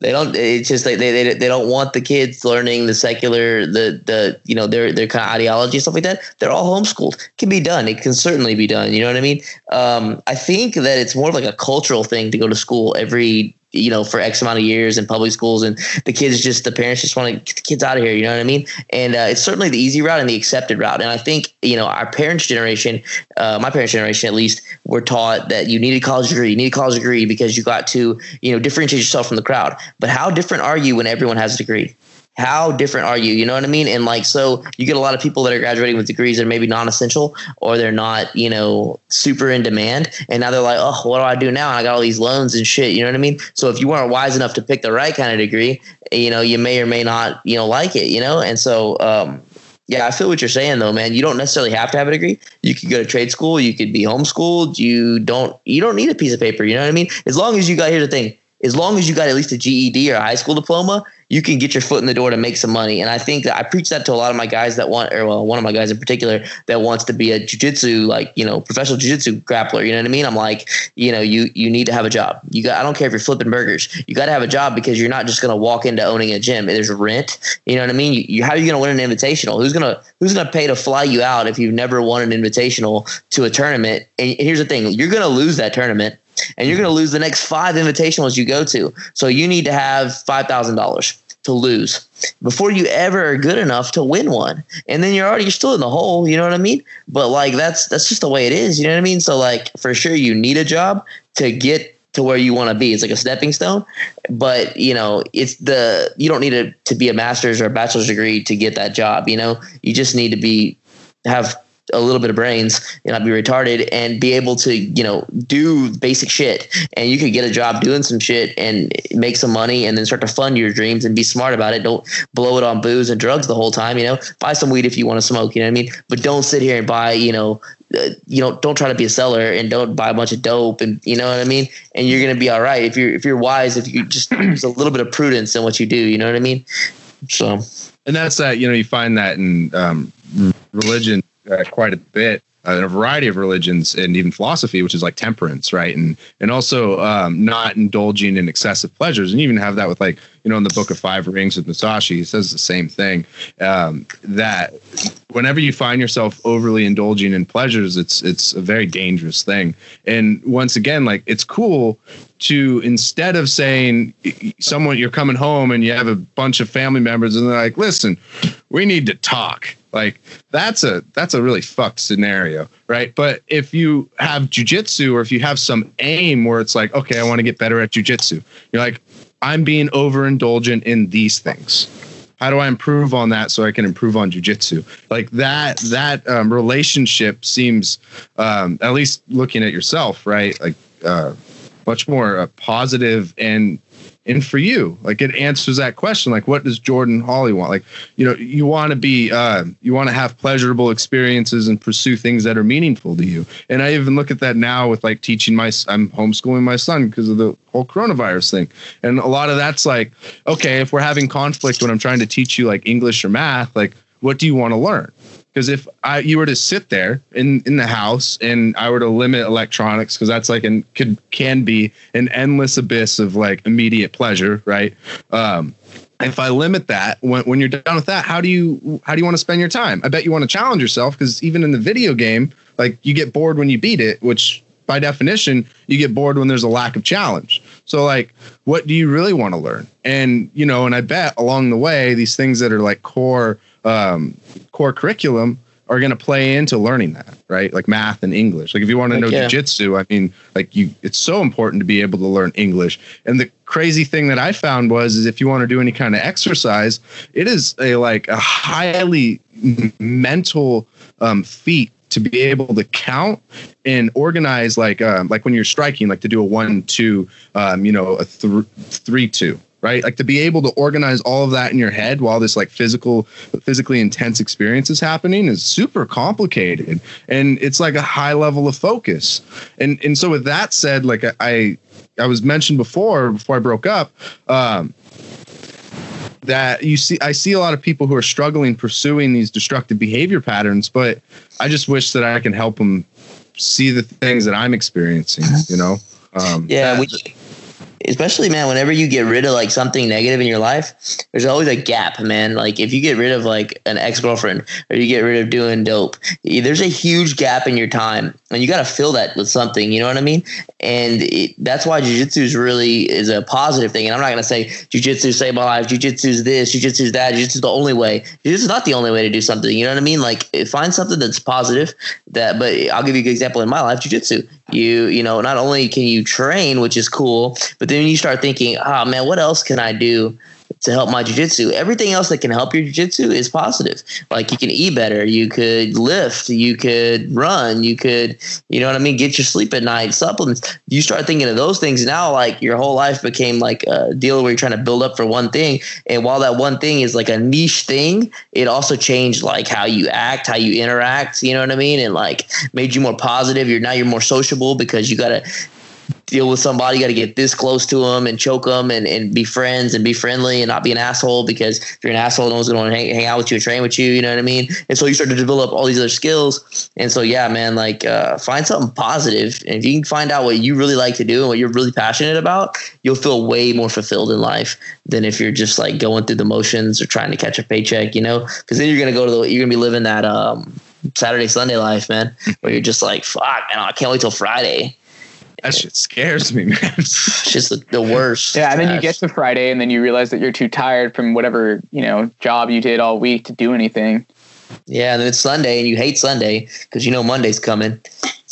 They don't. It's just like they, they they don't want the kids learning the secular the the you know their their kind of ideology and stuff like that. They're all homeschooled. It can be done. It can certainly be done. You know what I mean? Um, I think that it's more of like a cultural thing to go to school every you know, for X amount of years in public schools, and the kids just the parents just want to get the kids out of here. You know what I mean? And uh, it's certainly the easy route and the accepted route. And I think you know our parents' generation, uh, my parents' generation at least, were taught that you need a college degree, you need a college degree because you got to you know differentiate yourself from the crowd. But how different are you when everyone has a degree? How different are you? You know what I mean? And like, so you get a lot of people that are graduating with degrees that are maybe non-essential or they're not, you know, super in demand. And now they're like, oh, what do I do now? I got all these loans and shit. You know what I mean? So if you weren't wise enough to pick the right kind of degree, you know, you may or may not, you know, like it, you know? And so, um, yeah, I feel what you're saying though, man. You don't necessarily have to have a degree. You could go to trade school. You could be homeschooled. You don't. You don't need a piece of paper. You know what I mean? As long as you got. Here's the thing. As long as you got at least a GED or a high school diploma, you can get your foot in the door to make some money. And I think that I preach that to a lot of my guys that want, or well, one of my guys in particular that wants to be a jujitsu, like, you know, professional jujitsu grappler. You know what I mean? I'm like, you know, you, you need to have a job. You got, I don't care if you're flipping burgers. You got to have a job because you're not just going to walk into owning a gym. There's rent. You know what I mean? You, you how are you going to win an invitational? Who's to, who's to pay to fly you out if you've never won an invitational to a tournament? And here's the thing, you're going to lose that tournament and you're going to mm-hmm. lose the next five invitationals you go to. So you need to have $5,000 to lose before you ever are good enough to win one. And then you're already you're still in the hole, you know what I mean? But like that's that's just the way it is, you know what I mean? So like for sure you need a job to get to where you want to be. It's like a stepping stone, but you know, it's the you don't need to to be a master's or a bachelor's degree to get that job, you know? You just need to be have a little bit of brains and not be retarded and be able to, you know, do basic shit. And you could get a job doing some shit and make some money and then start to fund your dreams and be smart about it. Don't blow it on booze and drugs the whole time, you know, buy some weed if you want to smoke, you know what I mean? But don't sit here and buy, you know, uh, you know, don't try to be a seller and don't buy a bunch of dope and you know what I mean. And you're gonna be all right if you're if you're wise if you just use a little bit of prudence in what you do. You know what I mean? So, and that's that. You know, you find that in um, religion uh, quite a bit uh, a variety of religions and even philosophy, which is like temperance, right? And and also um, not indulging in excessive pleasures. And even have that with like you know in the Book of Five Rings with Musashi, he says the same thing. Um, that whenever you find yourself overly indulging in pleasures, it's it's a very dangerous thing. And once again, like it's cool to instead of saying someone you're coming home and you have a bunch of family members and they're like, listen, we need to talk like that's a that's a really fucked scenario, right? But if you have jujitsu or if you have some aim where it's like, okay, I want to get better at jujitsu, you're like, I'm being overindulgent in these things. How do I improve on that so I can improve on jujitsu? Like that that um, relationship seems, um, at least looking at yourself, right? Like uh, much more uh, positive and and for you like it answers that question like what does jordan holly want? Like you know you want to be uh, you want to have pleasurable experiences and pursue things that are meaningful to you. And i even look at that now with like teaching my i'm homeschooling my son because of the whole coronavirus thing. And a lot of that's like okay if we're having conflict when i'm trying to teach you like english or math like what do you want to learn because if I you were to sit there in in the house and I were to limit electronics because that's like an could can be an endless abyss of like immediate pleasure, right? Um, if I limit that when, when you're done with that, how do you how do you want to spend your time? I bet you want to challenge yourself because even in the video game, like you get bored when you beat it, which by definition you get bored when there's a lack of challenge. So like, what do you really want to learn? And you know, and I bet along the way these things that are like core um, core curriculum are going to play into learning that, right? Like math and English. Like if you want to know yeah. jujitsu, I mean, like you, it's so important to be able to learn English. And the crazy thing that I found was, is if you want to do any kind of exercise, it is a like a highly mental um, feat to be able to count and organize like um, like when you're striking like to do a one two um, you know a th- three two right? Like to be able to organize all of that in your head while this like physical, physically intense experience is happening is super complicated, and it's like a high level of focus. And and so with that said, like I I was mentioned before before I broke up. Um, that you see I see a lot of people who are struggling pursuing these destructive behavior patterns, but I just wish that I can help them see the things that I'm experiencing, you know? Um, yeah, we, especially man whenever you get rid of like something negative in your life there's always a gap man. Like if you get rid of like an ex-girlfriend or you get rid of doing dope there's a huge gap in your time and you got to fill that with something you know what i mean? And it, that's why jiu-jitsu is really is a positive thing. And i'm not going to say jiu-jitsu saved my life jiu-jitsu is this jiu-jitsu is that jiu-jitsu is the only way. Jiu-jitsu is not the only way to do something you know what i mean? Like find something that's positive that but i'll give you an example. In my life jiu-jitsu you you know not only can you train which is cool but then you start thinking oh man what else can i do to help my jujitsu. Everything else that can help your jujitsu is positive. Like you can eat better, you could lift, you could run, you could, you know what I mean, get your sleep at night, supplements. You start thinking of those things now, like your whole life became like a deal where you're trying to build up for one thing. And while that one thing is like a niche thing, it also changed like how you act, how you interact, you know what I mean? And like made you more positive. You're now you're more sociable because you got to deal with somebody, you got to get this close to them and choke them and, and be friends and be friendly and not be an asshole because if you're an asshole, no one's going to hang, hang out with you and train with you. You know what I mean? And so you start to develop all these other skills. And so, yeah, man, like uh, find something positive. And if you can find out what you really like to do and what you're really passionate about, you'll feel way more fulfilled in life than if you're just like going through the motions or trying to catch a paycheck, you know? Because then you're going to go to the, you're going to be living that um, Saturday, Sunday life, man, where you're just like, fuck, man, I can't wait till Friday that shit scares me, man. it's just the, the worst. Yeah, and then you get to Friday, and then you realize that you're too tired from whatever you know job you did all week to do anything. Yeah, and then it's Sunday, and you hate Sunday because you know Monday's coming.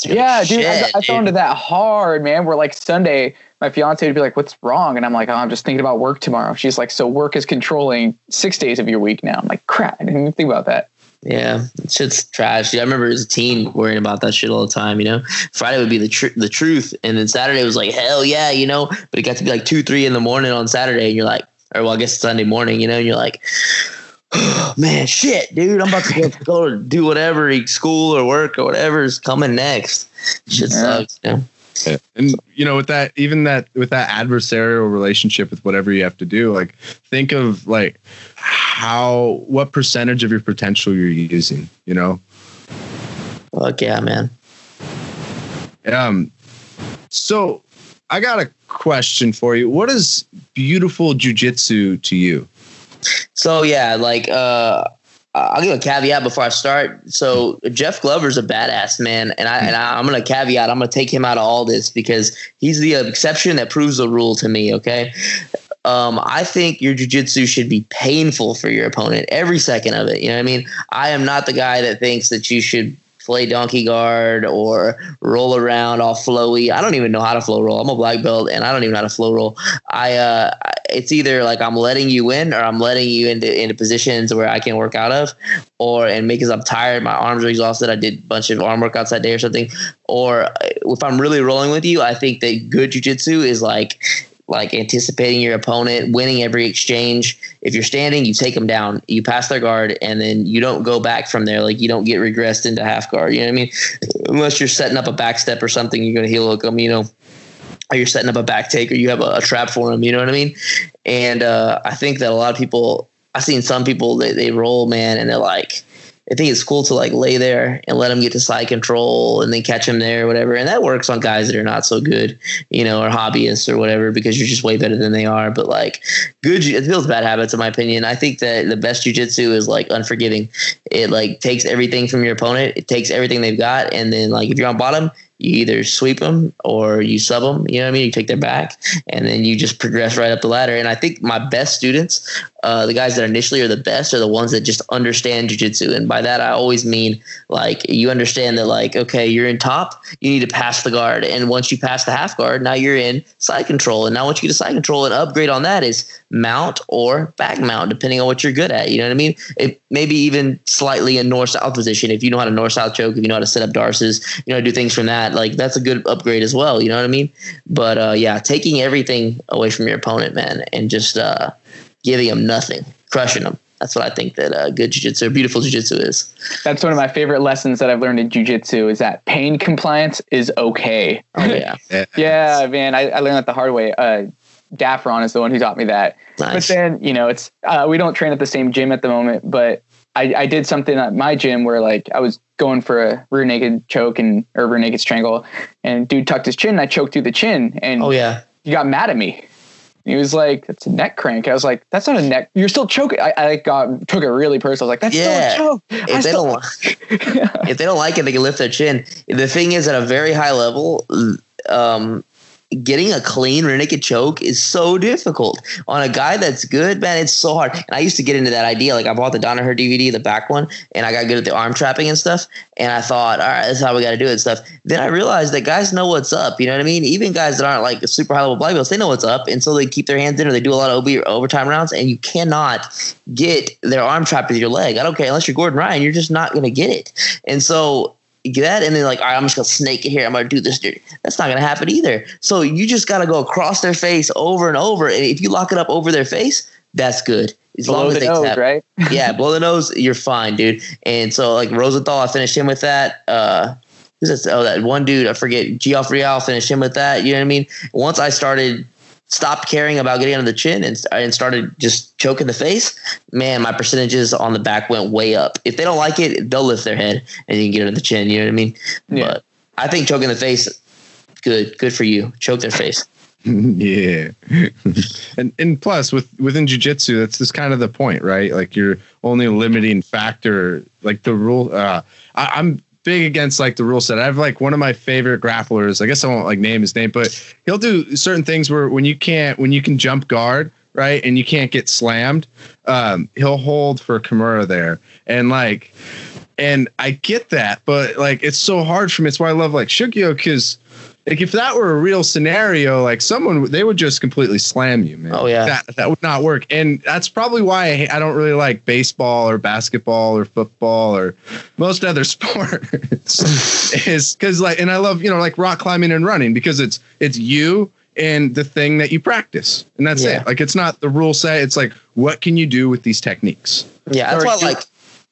yeah, dude, I, I fell into that hard, man. Where like Sunday, my fiance would be like, "What's wrong?" And I'm like, oh, "I'm just thinking about work tomorrow." She's like, "So work is controlling six days of your week now." I'm like, "Crap, I didn't even think about that." Yeah, shit's trash. I remember as a teen worrying about that shit all the time. You know, Friday would be the tr- the truth, and then Saturday was like hell yeah, you know. But it got to be like two, three in the morning on Saturday, and you're like, or well, I guess Sunday morning, you know, and you're like, oh, man, shit, dude, I'm about to go, go to do whatever, school or work or whatever is coming next. Shit Yeah. sucks. You know? And you know, with that, even that, with that adversarial relationship with whatever you have to do, like think of like how, what percentage of your potential you're using. You know, Fuck yeah, man. um, so I got a question for you. What is beautiful jujitsu to you? So yeah, like uh I'll give a caveat before I start. So Jeff Glover's a badass man, and I and I, I'm gonna caveat. I'm gonna take him out of all this because he's the exception that proves the rule to me. Okay. Um, I think your jujitsu should be painful for your opponent every second of it. You know what I mean? I am not the guy that thinks that you should play donkey guard or roll around all flowy. I don't even know how to flow roll. I'm a black belt and I don't even know how to flow roll. I uh, it's either like I'm letting you in or I'm letting you into into positions where I can work out of, or and because I'm tired, my arms are exhausted. I did a bunch of arm workouts that day or something. Or if I'm really rolling with you, I think that good jujitsu is like like anticipating your opponent, winning every exchange. If you're standing, you take them down, you pass their guard, and then you don't go back from there. Like you don't get regressed into half guard. You know what I mean? Unless you're setting up a back step or something, you're going to heel hook them. You know, or you're setting up a back take, or you have a, a trap for them. You know what I mean? And uh, I think that a lot of people, I've seen some people they, they roll man, and they're like. I think it's cool to like lay there and let them get to side control and then catch them there or whatever. And that works on guys that are not so good, you know, or hobbyists or whatever, because you're just way better than they are. But like good, it builds bad habits in my opinion. I think that the best jujitsu is like unforgiving. It like takes everything from your opponent. It takes everything they've got. And then like if you're on bottom, you either sweep them or you sub them. You know what I mean? You take their back and then you just progress right up the ladder. And I think my best students, uh, the guys that initially are the best, are the ones that just understand jujitsu. And by that, I always mean like you understand that like okay, you're in top, you need to pass the guard, and once you pass the half guard, now you're in side control. And now once you get side control, and upgrade on that is mount or back mount, depending on what you're good at. You know what I mean? It maybe even slightly a north south position if you know how to north south choke, if you know how to set up darces, you know, do things from that. Like that's a good upgrade as well. You know what I mean? But uh, yeah, taking everything away from your opponent, man, and just uh, giving them nothing, crushing them. That's what I think that uh, good jiu-jitsu, beautiful jiu-jitsu is. That's one of my favorite lessons that I've learned in jujitsu is that pain compliance is okay. Oh yeah, Yeah, man, I, I learned that the hard way. Uh, Daffron is the one who taught me that. But then, you know, it's uh, we don't train at the same gym at the moment, but I, I did something at my gym where like I was going for a rear naked choke and or rear naked strangle, and dude tucked his chin. And I choked through the chin, and Oh yeah, he got mad at me. He was like, "That's a neck crank." I was like, "That's not a neck. You're still choking." I, I got took it really personal. I was like, "That's Yeah. still a choke." I if they don't if they don't like it, they can lift their chin. The thing is, at a very high level, um, getting a clean rear naked choke is so difficult. On a guy that's good, man, it's so hard. And I used to get into that idea. Like I bought the Danaher DVD, the back one, and I got good at the arm trapping and stuff. And I thought, all right, that's how we got to do it and stuff. Then I realized that guys know what's up. You know what I mean? Even guys that aren't like super high level black belts, they know what's up, and so they keep their hands in or they do a lot of EBI overtime rounds. And you cannot get their arm trapped with your leg. I don't care unless you're Gordon Ryan, you're just not going to get it. And so that, and then like, all right, I'm just gonna snake it here. I'm gonna do this. Dude. That's not gonna happen either. So you just gotta go across their face over and over. And if you lock it up over their face, that's good. As below long as the they nose, tap. right? yeah, blow the nose, you're fine, dude. And so like Rosenthal, I finished him with that. Uh, who's? Oh, that one dude, I forget. Geoff Real finished him with that. You know what I mean? Once I started stopped caring about getting under the chin and, and started just choking the face, man, my percentages on the back went way up. If they don't like it, they'll lift their head and you can get under the chin. You know what I mean? Yeah. But I think choking the face, good, good for you. Choke their face. yeah. and and plus with within jujitsu, that's just kind of the point, right? Like your only limiting factor, like the rule. Uh, I, I'm big against like the rule set. I have like one of my favorite grapplers. I guess I won't like name his name, but he'll do certain things where when you can't when you can jump guard, right, and you can't get slammed, um, he'll hold for Kimura there, and like. And I get that, but like it's so hard for me. It's why I love like Shugyo because like if that were a real scenario, like someone they would just completely slam you, man. Oh, yeah. that that would not work, and that's probably why I, I don't really like baseball or basketball or football or most other sports. is because like, and I love you know like rock climbing and running because it's it's you and the thing that you practice, and that's Yeah. it. Like it's not the rule set. It's like what can you do with these techniques? Yeah, that's Sorry, why I like.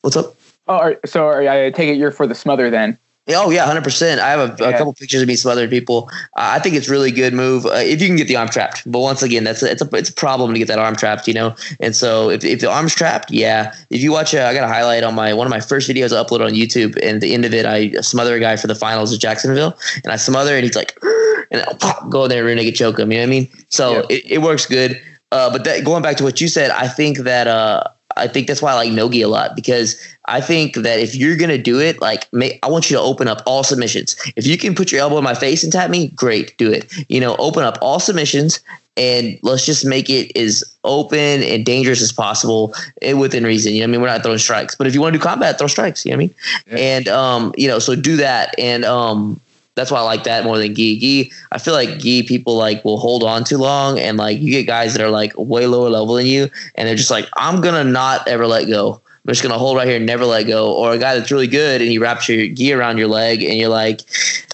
What's up? Oh, are- so are, I take it you're for the smother then. Oh yeah, hundred percent. I have a, a couple pictures of me smothering people. Uh, I think it's really good move uh, if you can get the arm trapped. But once again, that's a, it's a it's a problem to get that arm trapped, you know. And so if, if the arm's trapped, yeah. If you watch, uh, I got a highlight on my one of my first videos I uploaded on YouTube, and at the end of it, I smother a guy for the finals of Jacksonville, and I smother, and he's like, and I'll pop, go in there, rear naked choke him. You know what I mean? So Yeah. it, it works good. Uh, but that, going back to what you said, I think that uh, I think that's why I like Nogi a lot because I think that if you're gonna do it, like make, I want you to open up all submissions. If you can put your elbow in my face and tap me, great, do it. You know, open up all submissions and let's just make it as open and dangerous as possible eh, within reason. You know what I mean? We're not throwing strikes, but if you want to do combat, throw strikes. You know what I mean? Yeah. And um, you know, so do that and um. That's why I like that more than Gi. Gi, I feel like Gi people like will hold on too long, and like you get guys that are like way lower level than you, and they're just like, I'm gonna not ever let go. I'm just gonna hold right here and never let go. Or a guy that's really good and he wraps your gi around your leg and you're like,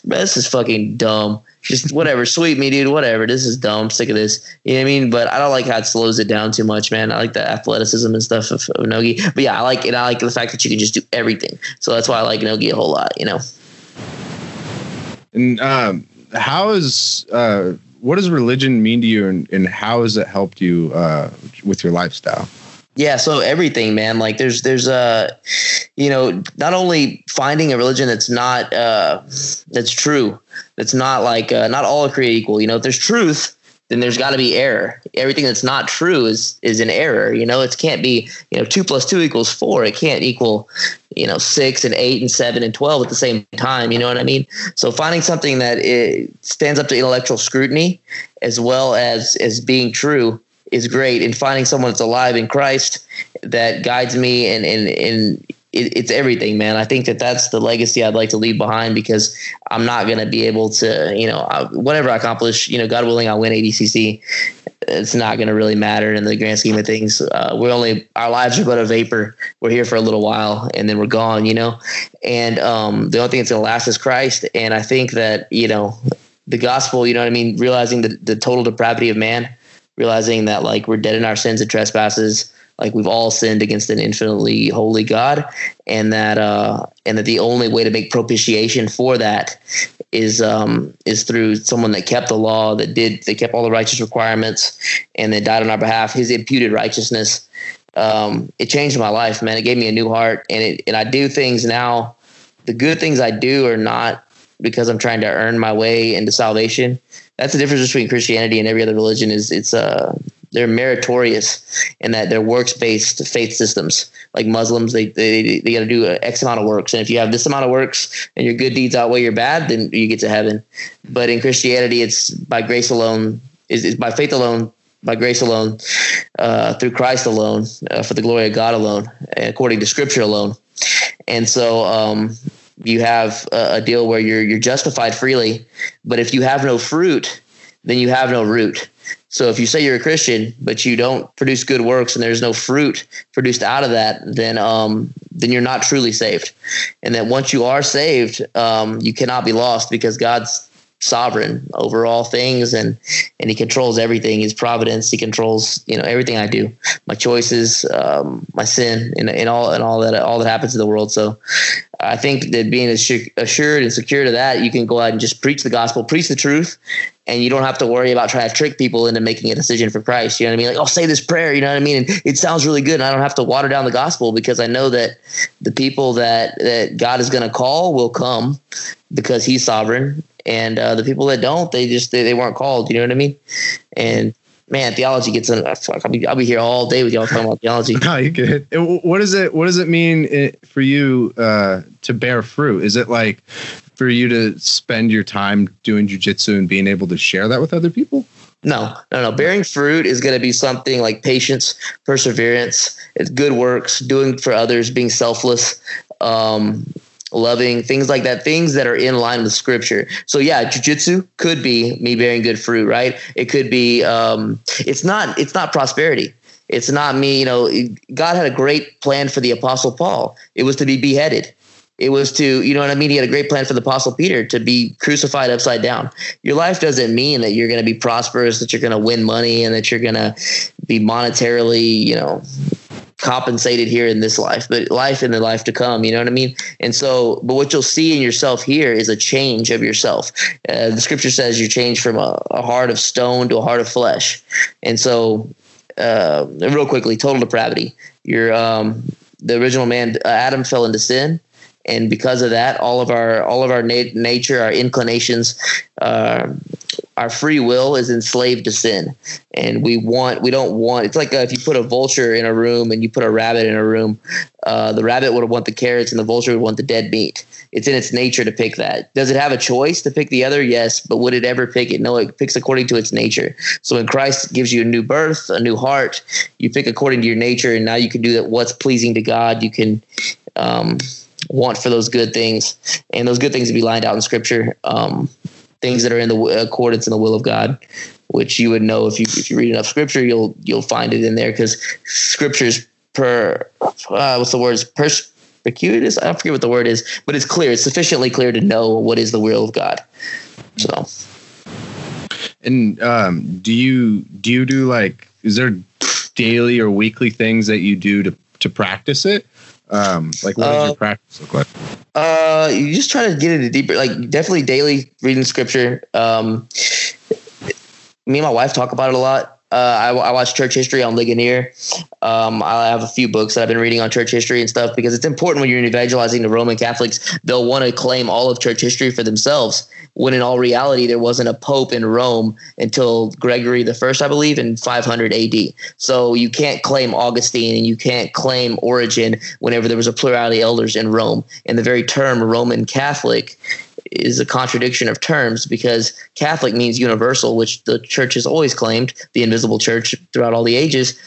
this is fucking dumb. Just whatever, sweep me, dude. Whatever. This is dumb. I'm sick of this. You know what I mean? But I don't like how it slows it down too much, man. I like the athleticism and stuff of, of Nogi. But yeah, I like it. I like the fact that you can just do everything. So that's why I like Nogi a whole lot. You know. And um, how is uh, what does religion mean to you, and, and how has it helped you uh, with your lifestyle? Yeah, so everything, man. Like there's there's uh you know, not only finding a religion that's not uh that's true, that's not like uh, not all are created equal. You know, if there's truth, then there's got to be error. Everything that's not true is is an error. You know, it can't be you know two plus two equals four. It can't equal you know six and eight and seven and twelve at the same time. You know what I mean? So finding something that stands up to intellectual scrutiny as well as as being true is great. And finding someone that's alive in Christ that guides me and and and it, it's everything, man. I think that that's the legacy I'd like to leave behind because I'm not going to be able to, you know, I, whatever I accomplish, you know, God willing, I'll win ADCC. It's not going to really matter in the grand scheme of things. Uh, we're only our lives are but a vapor. We're here for a little while and then we're gone, you know. And um, the only thing that's going to last is Christ. And I think that you know the gospel. You know what I mean? Realizing the the total depravity of man, realizing that like we're dead in our sins and trespasses like we've all sinned against an infinitely holy God, and that uh, and that the only way to make propitiation for that is um, is through someone that kept the law, that did that kept all the righteous requirements, and that died on our behalf. His imputed righteousness. Um, it changed my life, man. It gave me a new heart, and it and I do things now. The good things I do are not because I'm trying to earn my way into salvation. That's the difference between Christianity and every other religion. Is it's uh they're meritorious in that they're works based faith systems. Like Muslims, they they they got to do X amount of works, and if you have this amount of works and your good deeds outweigh your bad, then you get to heaven. But in Christianity, it's by grace alone, is is by faith alone, by grace alone, uh, through Christ alone, uh, for the glory of God alone, according to Scripture alone. And so um, you have a, a deal where you're you're justified freely, but if you have no fruit, then you have no root. So if you say you're a Christian, but you don't produce good works and there's no fruit produced out of that, then um, then you're not truly saved. And that once you are saved, um, you cannot be lost because God's sovereign over all things and and he controls everything his providence he controls you know everything i do my choices um, my sin and, and all and all that all that happens in the world so i think that being assured, and secure to that you can go out and just preach the gospel preach the truth and you don't have to worry about trying to trick people into making a decision for Christ. You know what I mean? Like, oh, say this prayer. You know what I mean? And it sounds really good, and I don't have to water down the gospel because I know that the people that that God is going to call will come because He's sovereign, and uh, the people that don't, they just they, they weren't called. You know what I mean? And man, theology gets in. Fuck, I'll be I'll be here all day with y'all talking about theology. No, you good. What does it What does it mean for you uh, to bear fruit? Is it like for you to spend your time doing jujitsu and being able to share that with other people? No, no, no. Bearing fruit is going to be something like patience, perseverance, it's good works, doing for others, being selfless, um, loving, things like that, things that are in line with scripture. So yeah, jujitsu could be me bearing good fruit, right? It could be um it's not it's not prosperity. It's not me, you know, God had a great plan for the apostle Paul. It was to be beheaded. It was to, you know what I mean? He had a great plan for the apostle Peter to be crucified upside down. Your life doesn't mean that you're going to be prosperous, that you're going to win money and that you're going to be monetarily, you know, compensated here in this life, but life in the life to come. You know what I mean? And so, but what you'll see in yourself here is a change of yourself. Uh, the scripture says you change from a, a, heart of stone to a heart of flesh. And so, uh, real quickly, total depravity. You're um, the original man, Adam fell into sin and because of that, all of our all of our nat- nature, our inclinations, uh, our free will is enslaved to sin, and we want we don't want. It's like uh, if you put a vulture in a room and you put a rabbit in a room, uh, the rabbit would want the carrots and the vulture would want the dead meat. It's in its nature to pick that. Does it have a choice to pick the other? Yes, but would it ever pick it? No, it picks according to its nature. So when Christ gives you a new birth, a new heart, you pick according to your nature, and now you can do that. What's pleasing to God? You can. Um, want for those good things, and those good things to be lined out in Scripture. Um, things that are in the accordance in the will of God, which you would know if you if you read enough Scripture, you'll you'll find it in there because Scripture's per uh, what's the word perspicuous. I forget what the word is, but it's clear. It's sufficiently clear to know what is the will of God. So. And um, do you do you do like is there daily or weekly things that you do to to practice it? Um, like what does your uh, practice look like? Uh, you just try to get into deeper, like definitely daily reading scripture. Um, me and my wife talk about it a lot. Uh, I, I, watch church history on Ligonier. Um, I have a few books that I've been reading on church history and stuff because it's important when you're evangelizing the Roman Catholics. They'll want to claim all of church history for themselves, when in all reality there wasn't a pope in Rome until Gregory the First, I believe, in 500 AD. So you can't claim Augustine and you can't claim Origen whenever there was a plurality of elders in Rome. And the very term Roman Catholic is a contradiction of terms because Catholic means universal, which the church has always claimed, the invisible church throughout all the ages.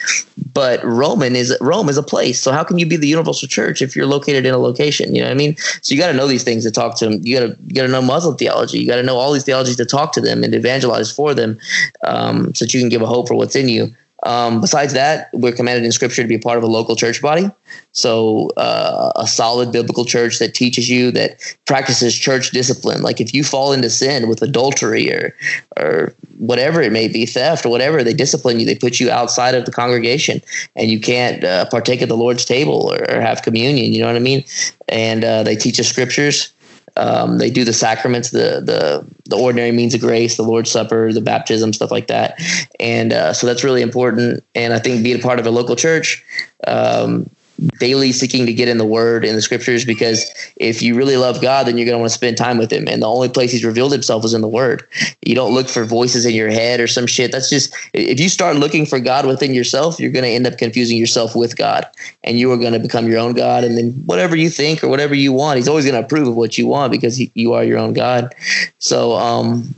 But Roman is Rome is a place. So how can you be the universal church if you're located in a location? You know what I mean? So you got to know these things to talk to them. You got to you got to know Muslim theology. You got to know all these theologies to talk to them and evangelize for them, um, so that you can give a hope for what's in you. Um, besides that, we're commanded in Scripture to be part of a local church body. So, uh, a solid biblical church that teaches you that practices church discipline. Like if you fall into sin with adultery or or whatever it may be, theft or whatever, they discipline you. They put you outside of the congregation, and you can't uh, partake of the Lord's table or, or, have communion. You know what I mean? And uh, they teach us scriptures. Um, they do the sacraments, the the the ordinary means of grace, the Lord's Supper, the baptism, stuff like that, and uh, so that's really important. And I think being a part of a local church, um, daily seeking to get in the word in the scriptures because if you really love God, then you're going to want to spend time with him. And the only place he's revealed himself is in the word. You don't look for voices in your head or some shit. That's just, if you start looking for God within yourself, you're going to end up confusing yourself with God and you are going to become your own God. And then whatever you think or whatever you want, he's always going to approve of what you want because he, you are your own God. So, um,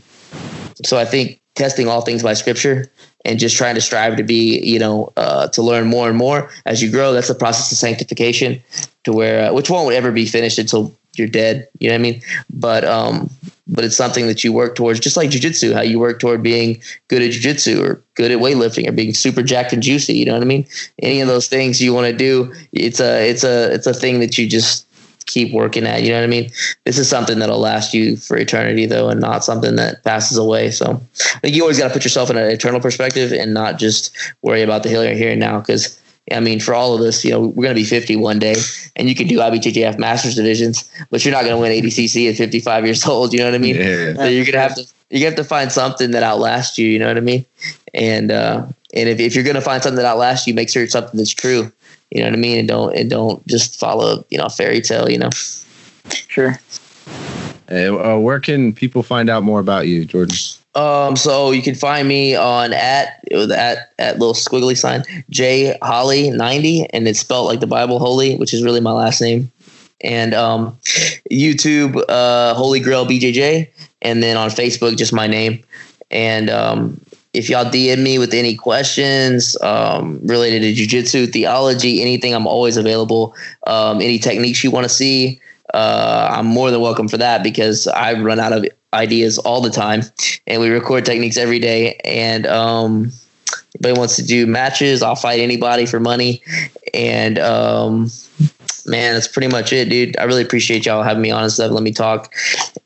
so I think testing all things by scripture and just trying to strive to be, you know, uh, to learn more and more as you grow. That's the process of sanctification, to where uh, which won't ever be finished until you're dead. You know what I mean? But um, but it's something that you work towards, just like jujitsu. How you work toward being good at jujitsu or good at weightlifting or being super jacked and juicy. You know what I mean? Any of those things you want to do, it's a it's a it's a thing that you just keep working at. You know what I mean? This is something that'll last you for eternity, though, and not something that passes away. So I think you always got to put yourself in an eternal perspective and not just worry about the here, and here and now. Because I mean, for all of us, you know, we're going to be 50 one day, and you can do IBJJF Masters divisions, but you're not going to win ADCC at 55 years old. You know what I mean? Yeah. So you're to have to you have to find something that outlasts you. You know what I mean? And uh, and if, if you're going to find something that outlasts you, make sure it's something that's true. You know what I mean? And don't and don't just follow you know a fairy tale. You know. Sure. Hey, uh, where can people find out more about you, Jordan? Um, so you can find me on at at at little squiggly sign J Holy ninety, and it's spelled like the Bible Holy, which is really my last name. And um, YouTube, uh, Holy Grail BJJ, and then on Facebook, just my name. And um, if y'all DM me with any questions um, related to jujitsu, theology, anything, I'm always available. Um, any techniques you want to see, uh, I'm more than welcome for that because I run out of ideas all the time, and we record techniques every day. And um, anybody wants to do matches, I'll fight anybody for money. And um, man, that's pretty much it, dude. I really appreciate y'all having me on and stuff. Let me talk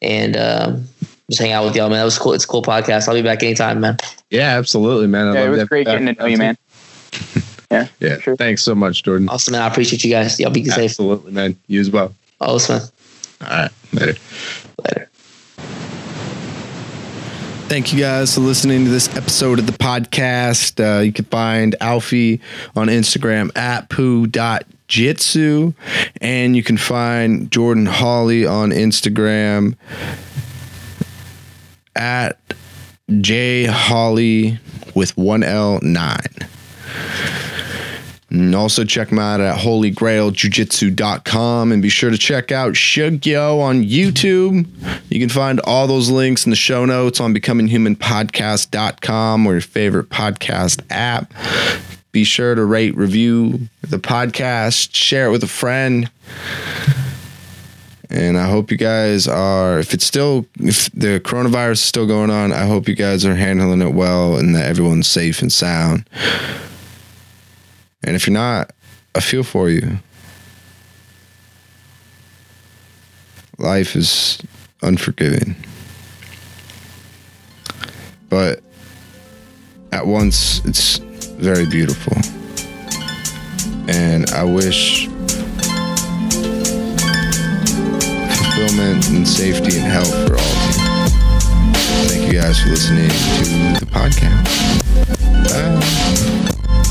and um, just hang out with y'all, man. That was cool. It's a cool podcast. I'll be back anytime, man. Yeah, absolutely, man. I Yeah, it was that great getting to know you, man. Yeah, Yeah, sure. thanks so much, Jordan. Awesome, man. I appreciate you guys. Y'all be safe. Absolutely, man. You as well. Awesome. All right, later. Later. Thank you guys for listening to this episode of the podcast. Uh, you can find Alfie on Instagram at poo.jitsu. And you can find Jordan Holy on Instagram at J Holy with one L nine. And also check them out at holygrailjujitsu.com and be sure to check out Shugyo on YouTube. You can find all those links in the show notes on becominghumanpodcast.com or your favorite podcast app. Be sure to rate, review the podcast, share it with a friend. And I hope you guys are, if it's still, if the coronavirus is still going on, I hope you guys are handling it well and that everyone's safe and sound. And if you're not, I feel for you. Life is unforgiving. But at once, it's very beautiful. And I wish fulfillment and safety and health for all of you. Thank you guys for listening to the podcast. Bye.